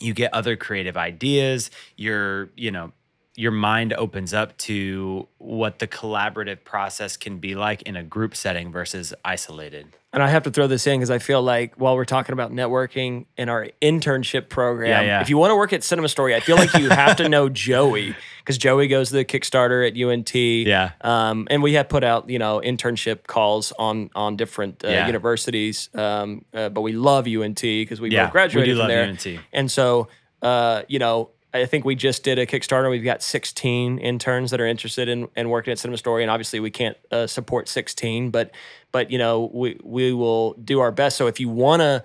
Speaker 1: you get other creative ideas. you're you know, your mind opens up to what the collaborative process can be like in a group setting versus isolated.
Speaker 2: And I have to throw this in because I feel like while we're talking about networking in our internship program,
Speaker 1: Yeah, yeah.
Speaker 2: if you want to work at Cinema Story, I feel like you have to know Joey because Joey goes to the Kickstarter at UNT.
Speaker 1: Yeah.
Speaker 2: Um, and we have put out, you know, internship calls on on different uh,
Speaker 1: Yeah.
Speaker 2: universities. Um, uh, but we love UNT because we
Speaker 1: Yeah,
Speaker 2: both graduated
Speaker 1: we do
Speaker 2: from
Speaker 1: love
Speaker 2: there.
Speaker 1: UNT.
Speaker 2: And so, uh, you know, I think we just did a Kickstarter. We've got 16 interns that are interested in, in working at Cinema Story, and obviously we can't uh, support 16, but but you know we we will do our best. So if you want to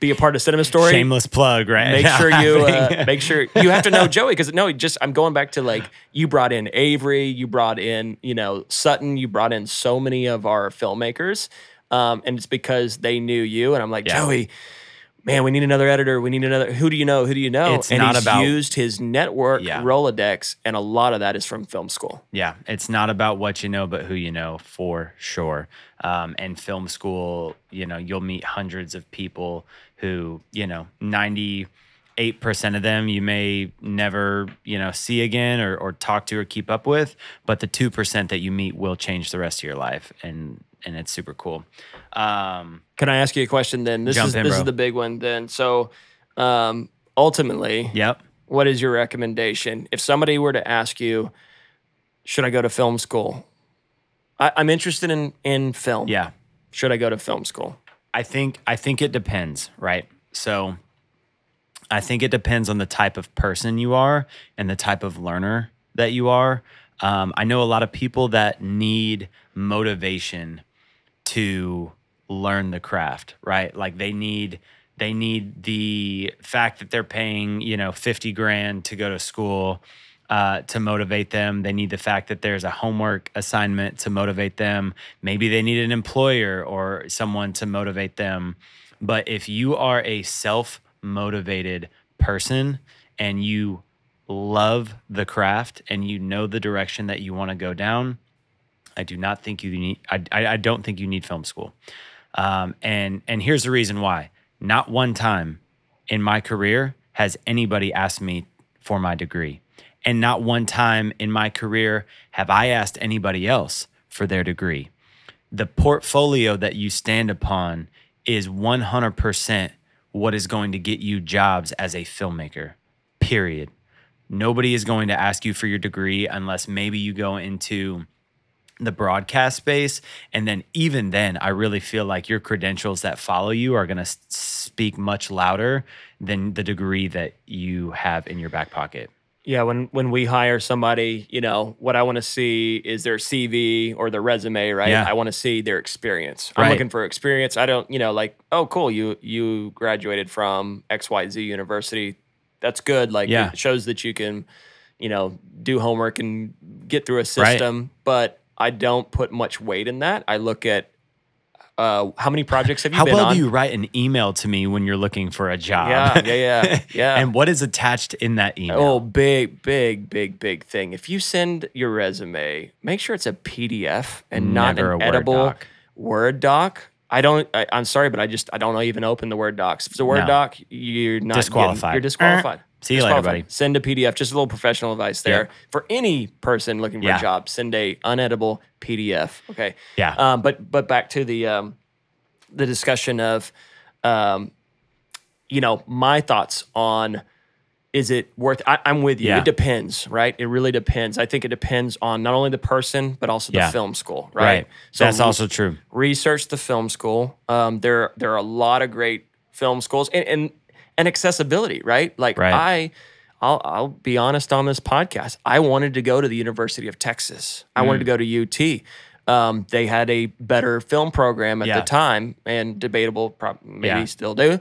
Speaker 2: be a part of Cinema Story,
Speaker 1: Shameless plug, right?
Speaker 2: make sure you uh, make sure you have to know Joey because no, just I'm going back to like you brought in Avery, you brought in you know Sutton, you brought in so many of our filmmakers, um, and it's because they knew you, and I'm like
Speaker 1: Yeah.
Speaker 2: Joey. Man, we need another editor. We need another. Who do you know? Who do you know?
Speaker 1: It's
Speaker 2: and
Speaker 1: not
Speaker 2: he's
Speaker 1: about-
Speaker 2: used his network
Speaker 1: Yeah.
Speaker 2: Rolodex, and a lot of that is from film school.
Speaker 1: Yeah, it's not about what you know, but who you know for sure. Um, and film school, you know, you'll meet hundreds of people who, you know, 98% of them you may never, you know, see again or, or talk to or keep up with. But the 2% that you meet will change the rest of your life. And, and it's super cool. Um,
Speaker 2: Can I ask you a question then? This is
Speaker 1: in,
Speaker 2: this
Speaker 1: bro.
Speaker 2: is the big one then. So, um, ultimately,
Speaker 1: yep.
Speaker 2: what is your recommendation if somebody were to ask you, should I go to film school? I, I'm interested in in film.
Speaker 1: Yeah.
Speaker 2: Should I go to film school?
Speaker 1: I think I think it depends, right? So I think it depends on the type of person you are and the type of learner that you are. Um, I know a lot of people that need motivation to learn the craft, right? Like they need they need the fact that they're paying you know fifty grand to go to school uh, to motivate them. They need the fact that there's a homework assignment to motivate them. Maybe they need an employer or someone to motivate them. But if you are a self motivated person and you love the craft and you know the direction that you want to go down, I do not think you need. I, I don't think you need film school. Um, and and here's the reason why. Not one time in my career has anybody asked me for my degree, and not one time in my career have I asked anybody else for their degree. The portfolio that you stand upon is 100% what is going to get you jobs as a filmmaker. Period. Nobody is going to ask you for your degree unless maybe you go into the broadcast space. And then even then, I really feel like your credentials that follow you are going to speak much louder than the degree that you have in your back pocket.
Speaker 2: Yeah, when when we hire somebody, you know, what I want to see is their CV or their resume, right?
Speaker 1: Yeah.
Speaker 2: I want to see their experience. I'm
Speaker 1: Right.
Speaker 2: looking for experience. I don't, you know, like, oh, cool, you you graduated from XYZ University. That's good. Like
Speaker 1: Yeah.
Speaker 2: it shows that you can, you know, do homework and get through a system, but I don't put much weight in that. I look at uh, how many projects have you
Speaker 1: How
Speaker 2: been
Speaker 1: well
Speaker 2: on?
Speaker 1: do you write an email to me when you're looking for a job?
Speaker 2: Yeah, yeah, yeah, yeah.
Speaker 1: and what is attached in that email?
Speaker 2: Oh, big, big, big, big thing. If you send your resume, make sure it's a PDF and not
Speaker 1: Never
Speaker 2: an
Speaker 1: a Word
Speaker 2: edible
Speaker 1: doc.
Speaker 2: Word doc. I don't. I, I'm sorry, but I just I don't even open the Word docs. If it's a Word
Speaker 1: No.
Speaker 2: doc, you're not getting-
Speaker 1: Disqualified.
Speaker 2: you're disqualified.
Speaker 1: See you later, buddy.
Speaker 2: Send a PDF. Just a little professional advice there
Speaker 1: Yep.
Speaker 2: for any person looking for
Speaker 1: Yeah.
Speaker 2: a job. Send a unedible PDF. Okay.
Speaker 1: Yeah.
Speaker 2: Um, but but back to the um, the discussion of, um, you know, my thoughts on is it worth? I, I'm with you.
Speaker 1: Yeah.
Speaker 2: It depends, right? It really depends. I think it depends on not only the person but also the
Speaker 1: Yeah.
Speaker 2: film school, right?
Speaker 1: right. That's also true.
Speaker 2: research the film school. Um, there there are a lot of great film schools and and, and accessibility, right? Like
Speaker 1: Right.
Speaker 2: I. I'll, I'll be honest on this podcast. I wanted to go to the University of Texas. I wanted to go to UT. Um, they had a better film program at
Speaker 1: Yeah.
Speaker 2: the time, and debatable, prob- maybe
Speaker 1: Yeah.
Speaker 2: still do.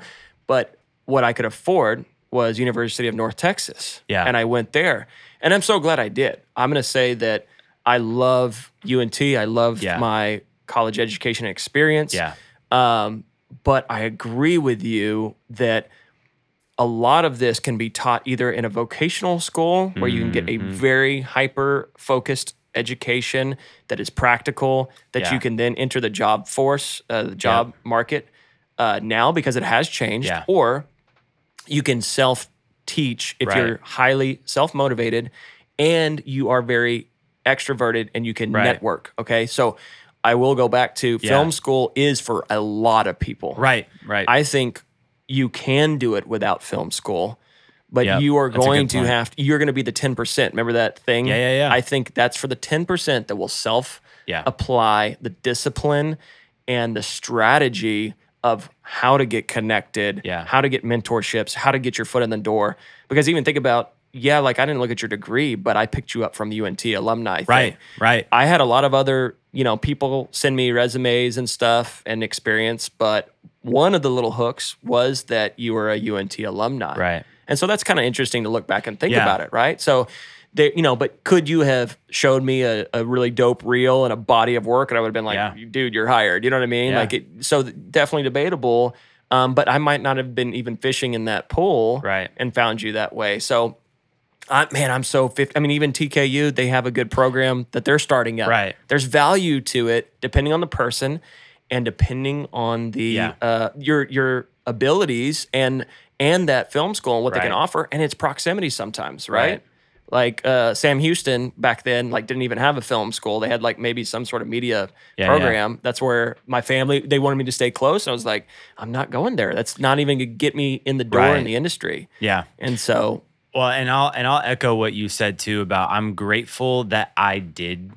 Speaker 2: But what I could afford was University of North Texas.
Speaker 1: Yeah.
Speaker 2: and I went there, and I'm so glad I did. I'm going to say that I love UNT. I love
Speaker 1: Yeah.
Speaker 2: my college education experience.
Speaker 1: Yeah.
Speaker 2: Um, but I agree with you that a lot of this can be taught either in a vocational school where you can get a
Speaker 1: Mm-hmm.
Speaker 2: very hyper focused education that is practical that
Speaker 1: Yeah.
Speaker 2: you can then enter the job force, uh, the job market uh, now because it has changed,
Speaker 1: Yeah.
Speaker 2: or you can self teach if
Speaker 1: Right.
Speaker 2: you're highly self motivated and you are very extroverted and you can
Speaker 1: Right.
Speaker 2: network. Okay. So I will go back to
Speaker 1: Yeah.
Speaker 2: film school is for a lot of people.
Speaker 1: Right. Right.
Speaker 2: I think you can do it without film school, but
Speaker 1: Yep,
Speaker 2: you are going to have you're going to be the 10%. Remember that thing?
Speaker 1: Yeah, yeah, yeah.
Speaker 2: I think that's for the 10% that will self
Speaker 1: Yeah.
Speaker 2: apply the discipline and the strategy of how to get connected,
Speaker 1: Yeah.
Speaker 2: how to get mentorships, how to get your foot in the door. Because even think about, yeah, like I didn't look at your degree, but I picked you up from the UNT alumni. thing.
Speaker 1: right. Right.
Speaker 2: I had a lot of other, you know, people send me resumes and stuff and experience, but one of the little hooks was that you were a UNT alumni.
Speaker 1: Right.
Speaker 2: And so that's kind of interesting to look back and think
Speaker 1: Yeah.
Speaker 2: about it, right? So there, you know, but could you have showed me a, a really dope reel and a body of work and I would have been like,
Speaker 1: Yeah.
Speaker 2: dude, you're hired. You know what I mean?
Speaker 1: Yeah.
Speaker 2: Like it, so definitely debatable. Um, but I might not have been even fishing in that pool
Speaker 1: Right.
Speaker 2: and found you that way. So I, man, I'm so 50. I mean, even TKU, they have a good program that they're starting up.
Speaker 1: Right.
Speaker 2: There's value to it depending on the person and depending on the
Speaker 1: Yeah.
Speaker 2: uh, your your abilities and and that film school and what they can offer and its proximity sometimes, right?
Speaker 1: Right.
Speaker 2: Like uh, Sam Houston back then, like didn't even have a film school. They had like maybe some sort of media
Speaker 1: Yeah,
Speaker 2: program. That's where my family they wanted me to stay close. And I was like, I'm not going there. That's not even gonna get me in the door in the industry.
Speaker 1: Yeah.
Speaker 2: And so
Speaker 1: Well, and I'll and I'll echo what you said too about I'm grateful that I did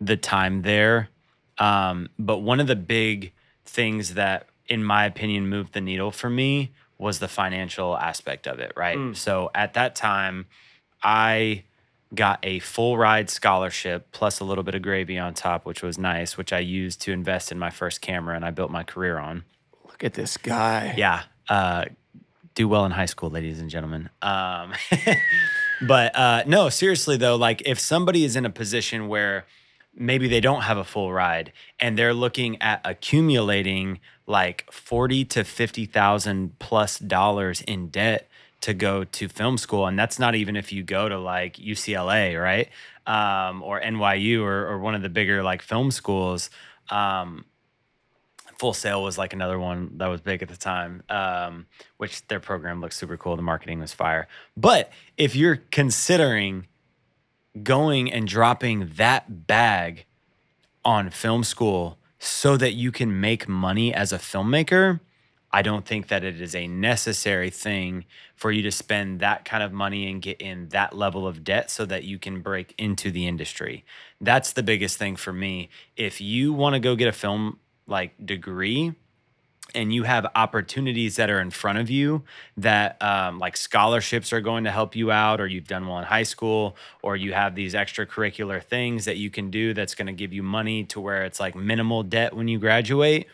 Speaker 1: the time there. Um, but one of the big things that, in my opinion, moved the needle for me was the financial aspect of it. Right.
Speaker 2: Mm.
Speaker 1: So at that time, I got a full ride scholarship plus a little bit of gravy on top, which was nice, which I used to invest in my first camera and I built my career on.
Speaker 2: look at this guy.
Speaker 1: Yeah. Uh, do well in high school, ladies and gentlemen. Um, but uh, no, seriously though, like if somebody is in a position where maybe they don't have a full ride and they're looking at accumulating like forty to fifty thousand plus dollars in debt to go to film school, and that's not even if you go to like UCLA, right, um, or NYU or, or one of the bigger like film schools. Um, Full Sail was like another one that was big at the time, um, which their program looks super cool. The marketing was fire. But if you're considering going and dropping that bag on film school so that you can make money as a filmmaker, I don't think that it is a necessary thing for you to spend that kind of money and get in that level of debt so that you can break into the industry. That's the biggest thing for me. If you want to go get a film like degree, and you have opportunities that are in front of you that um, like scholarships are going to help you out or you've done well in high school or you have these extracurricular things that you can do that's going to give you money to where it's like minimal debt when you graduate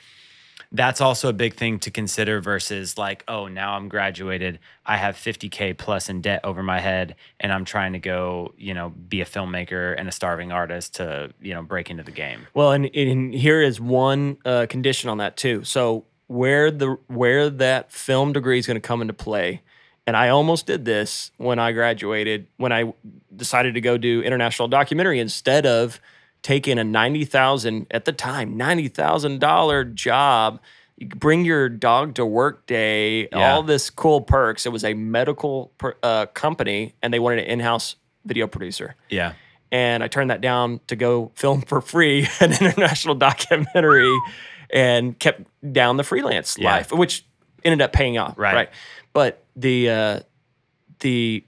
Speaker 1: that's also a big thing to consider versus like oh now i'm graduated i have 50k plus in debt over my head and i'm trying to go you know be a filmmaker and a starving artist to you know break into the game
Speaker 2: Well, and, and here is one uh, condition on that too. So where the where that film degree is going to come into play, and I almost did this when I graduated when I decided to go do international documentary instead of taking a ninety thousand at the time ninety thousand dollar job. You bring your dog to work day,
Speaker 1: Yeah.
Speaker 2: all this cool perks. It was a medical per, uh, company, and they wanted an in-house video producer
Speaker 1: yeah
Speaker 2: and I turned that down to go film for free an international documentary and kept down the freelance
Speaker 1: Yeah.
Speaker 2: life, which ended up paying off.
Speaker 1: Right.
Speaker 2: Right. But the uh, the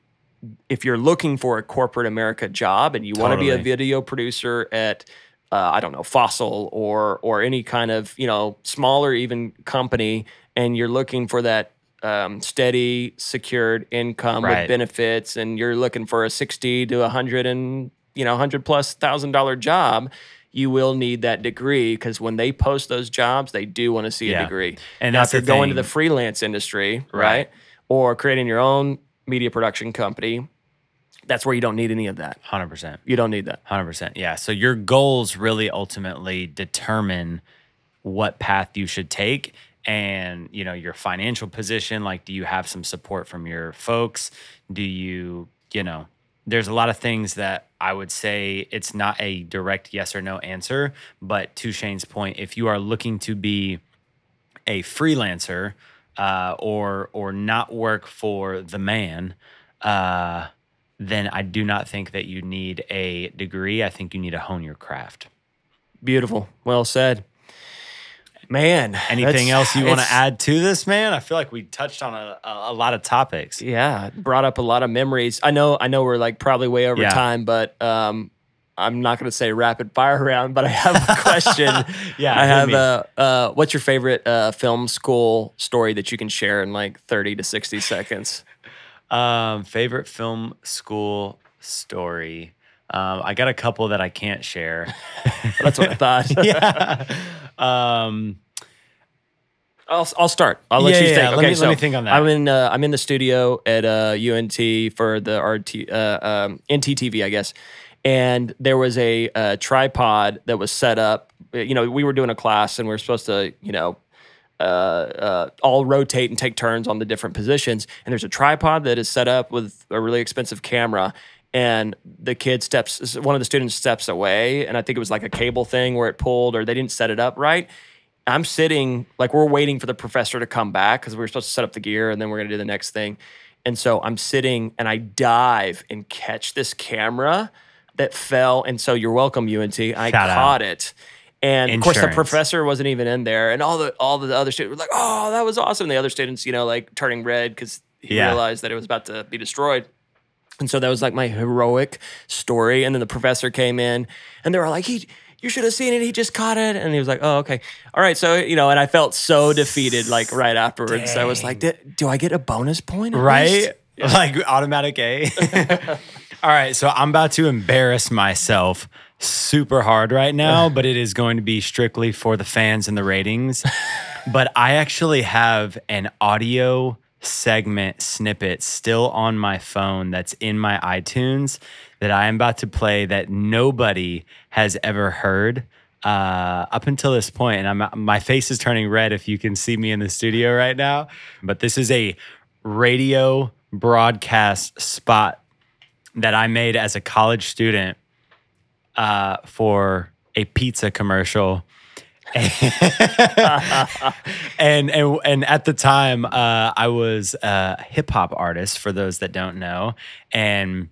Speaker 2: if you're looking for a corporate America job and you want to be a video producer at uh, I don't know Fossil or or any kind of you know smaller even company, and you're looking for that um, steady, secured income
Speaker 1: Right.
Speaker 2: with benefits, and you're looking for a sixty to a hundred and you know hundred plus thousand dollar job. You will need that degree because when they post those jobs, they do want to see
Speaker 1: Yeah.
Speaker 2: a degree.
Speaker 1: And
Speaker 2: now,
Speaker 1: that's
Speaker 2: if you're going to the freelance industry,
Speaker 1: Right.
Speaker 2: right, or creating your own media production company, that's where you don't need any of that.
Speaker 1: 100%
Speaker 2: You don't need that.
Speaker 1: Hundred percent. Yeah. So your goals really ultimately determine what path you should take and you know your financial position like do you have some support from your folks do you you know there's a lot of things that i would say it's not a direct yes or no answer but to shane's point if you are looking to be a freelancer uh, or or not work for the man uh, then I do not think that you need a degree. I think you need to hone your craft.
Speaker 2: Beautiful. Well said. Man.
Speaker 1: Anything else you want to add to this, man? I feel like we touched on a, a, lot of topics.
Speaker 2: Yeah, brought up a lot of memories. I know I know we're like probably way over
Speaker 1: Yeah.
Speaker 2: time, but um I'm not going to say rapid fire round, but I have a question.
Speaker 1: Yeah,
Speaker 2: I have
Speaker 1: me.
Speaker 2: uh, uh, what's your favorite uh, film school story that you can share in like 30 to 60 seconds?
Speaker 1: Um, favorite film school story. Um, I got a couple that I can't share.
Speaker 2: That's what I thought.
Speaker 1: yeah. Um,
Speaker 2: I'll, I'll start. I'll let
Speaker 1: Yeah,
Speaker 2: you
Speaker 1: yeah,
Speaker 2: think.
Speaker 1: yeah. Let
Speaker 2: Okay,
Speaker 1: me- let
Speaker 2: so
Speaker 1: me think on that.
Speaker 2: I'm in uh, I'm in the studio at uh, UNT for the RT uh, um, NTTV, I guess, and there was a, uh tripod that was set up. You know, we were doing a class and we were supposed to, you know, uh, uh, all rotate and take turns on the different positions. And there's a tripod that is set up with a really expensive camera. And the kid steps, one of the students steps away, and I think it was like a cable thing where it pulled, or they didn't set it up right. I'm sitting like we're waiting for the professor to come back because we were supposed to set up the gear and then we're gonna do the next thing. And so I'm sitting and I dive and catch this camera that fell. And so you're welcome, UNT. I
Speaker 1: Shout out.
Speaker 2: caught it. And of course, the professor wasn't even in there, and all the all the other students were like, "Oh, that was awesome!" The other students, you know, like turning red because he
Speaker 1: Yeah.
Speaker 2: realized that it was about to be destroyed. And so that was like my heroic story. And then the professor came in, and they were like, "He, you should have seen it. He just caught it." And he was like, "Oh, okay, all right." So you know, and I felt so defeated, like right afterwards. I was like, "Di- "Do I get a bonus point?" at least?"
Speaker 1: right? Like automatic A. All right, so I'm about to embarrass myself super hard right now, but it is going to be strictly for the fans and the ratings. but I actually have an audio segment snippet still on my phone that's in my iTunes that I am about to play that nobody has ever heard uh, up until this point, and I'm my face is turning red if you can see me in the studio right now. But this is a radio broadcast spot that I made as a college student uh, for a pizza commercial. and and and at the time, uh, I was a hip hop artist. For those that don't know, and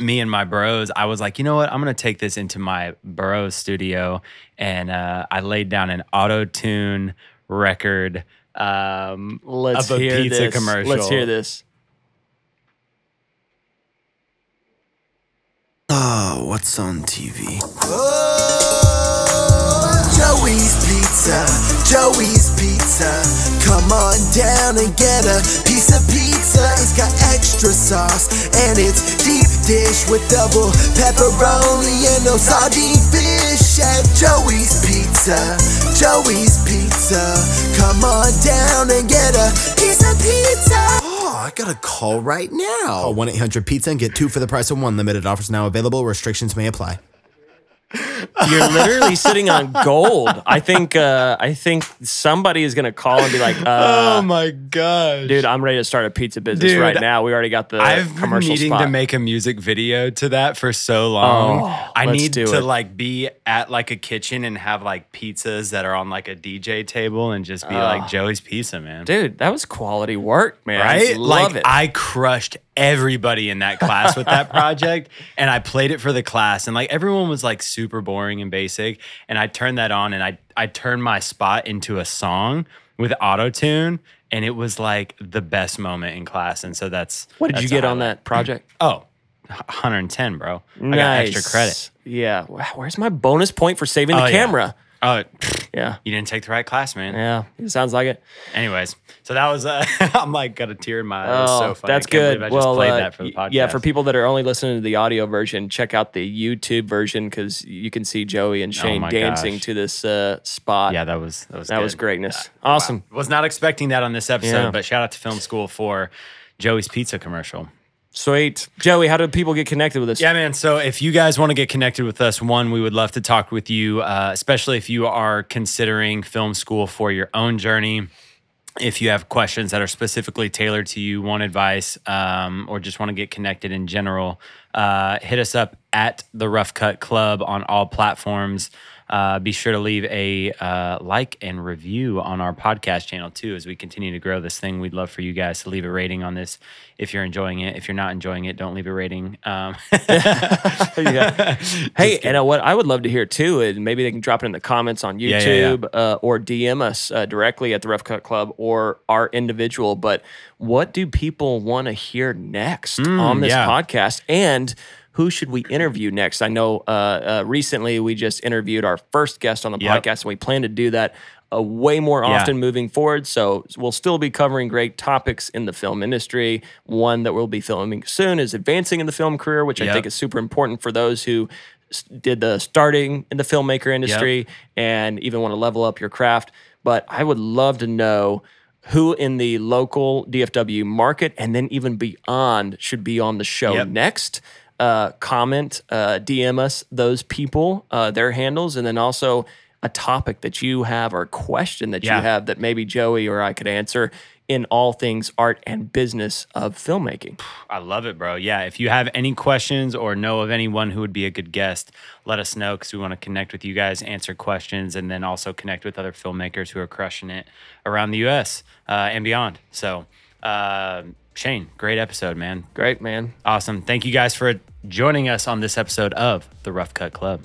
Speaker 1: me and my bros, I was like, you know what? I'm gonna take this into my bro studio, and uh, I laid down an auto tune record um,
Speaker 2: Let's
Speaker 1: of a
Speaker 2: hear
Speaker 1: pizza
Speaker 2: this.
Speaker 1: commercial.
Speaker 2: Let's hear this.
Speaker 3: Oh, what's on TV?
Speaker 4: Oh, Joey's Pizza, Joey's Pizza. Come on down and get a piece of pizza. It's got extra sauce and it's deep dish with double pepperoni and no sardine fish at Joey's Pizza, Joey's Pizza. Come on down and get a piece of pizza.
Speaker 3: I got a call right now. Call 1 800 Pizza and get two for the price of one. Limited offers now available. Restrictions may apply.
Speaker 2: You're literally sitting on gold. I think uh, I think somebody is gonna call and be like, uh,
Speaker 1: oh my god,
Speaker 2: "Dude, I'm ready to start a pizza business
Speaker 1: Dude,
Speaker 2: right now." We already got the
Speaker 1: I've been needing
Speaker 2: spot.
Speaker 1: to make a music video to that for so long.
Speaker 2: Oh,
Speaker 1: I need to
Speaker 2: it.
Speaker 1: like be at like a kitchen and have like pizzas that are on like a DJ table and just be like Joey's Pizza, man.
Speaker 2: Dude, that was quality work, man.
Speaker 1: right?
Speaker 2: Love
Speaker 1: like
Speaker 2: it.
Speaker 1: I crushed everybody in that class with that project and I played it for the class and like everyone was like super boring and basic and I turned that on and I I turned my spot into a song with auto tune and it was like the best moment in class and so that's
Speaker 2: what did you
Speaker 1: that's a
Speaker 2: get on that project?
Speaker 1: Oh, 110, bro. I got extra credit.
Speaker 2: Yeah. Wow, Where's my bonus point for saving the
Speaker 1: Oh,
Speaker 2: camera?
Speaker 1: Oh,
Speaker 2: Yeah.
Speaker 1: you didn't take the right class, man.
Speaker 2: Yeah. It sounds like it.
Speaker 1: Anyways, so that was uh, I'm like got a tear in my eye. It was so funny.
Speaker 2: Oh, that's good.
Speaker 1: believe I just
Speaker 2: well,
Speaker 1: played
Speaker 2: uh,
Speaker 1: that for the podcast.
Speaker 2: yeah, for people that are only listening to the audio version, check out the YouTube version because you can see Joey and Shane
Speaker 1: Oh
Speaker 2: dancing
Speaker 1: gosh.
Speaker 2: to this uh, spot.
Speaker 1: Yeah, that was that was
Speaker 2: that was
Speaker 1: good.
Speaker 2: greatness. Awesome.
Speaker 1: Was not expecting that on this episode,
Speaker 2: Yeah.
Speaker 1: but shout out to Film School for Joey's Pizza commercial.
Speaker 2: Sweet. Joey, how do people get connected with us?
Speaker 1: Yeah, man. So if you guys want to get connected with us, one, we would love to talk with you, uh, especially if you are considering film school for your own journey. If you have questions that are specifically tailored to you, want advice, um, or just want to get connected in general, uh, hit us up at the Rough Cut Club on all platforms. Uh, be sure to leave a uh, like and review on our podcast channel too as we continue to grow this thing. We'd love for you guys to leave a rating on this if you're enjoying it. If you're not enjoying it, don't leave a rating. Um,
Speaker 2: yeah. Hey, and uh, what I would love to hear too is maybe they can drop it in the comments on
Speaker 1: yeah, yeah.
Speaker 2: YouTube Uh, or DM us uh, directly at the Rough Cut Club or our individual. But what do people want to hear next on this
Speaker 1: yeah.
Speaker 2: podcast? And who should we interview next? I know uh, uh, recently we just interviewed our first guest on the
Speaker 1: Yep.
Speaker 2: podcast, and we plan to do that. Uh, way more
Speaker 1: Yeah.
Speaker 2: often moving forward. So we'll still be covering great topics in the film industry. One that we'll be filming soon is advancing in the film career, which I think is super important for those who did the starting in the filmmaker industry and even want to level up your craft. But I would love to know who in the local DFW market and then even beyond should be on the show
Speaker 1: Yep.
Speaker 2: next. Uh, comment, uh, DM us those people, uh, their handles, and then also a topic that you have or a question that
Speaker 1: Yeah.
Speaker 2: you have that maybe Joey or I could answer in all things art and business of filmmaking.
Speaker 1: I love it, bro. Yeah. If you have any questions or know of anyone who would be a good guest, let us know because we want to connect with you guys, answer questions, and then also connect with other filmmakers who are crushing it around the US uh, and beyond. So, uh, Shane, great episode, man.
Speaker 2: Great, man.
Speaker 1: Awesome. Thank you guys for joining us on this episode of the Rough Cut Club.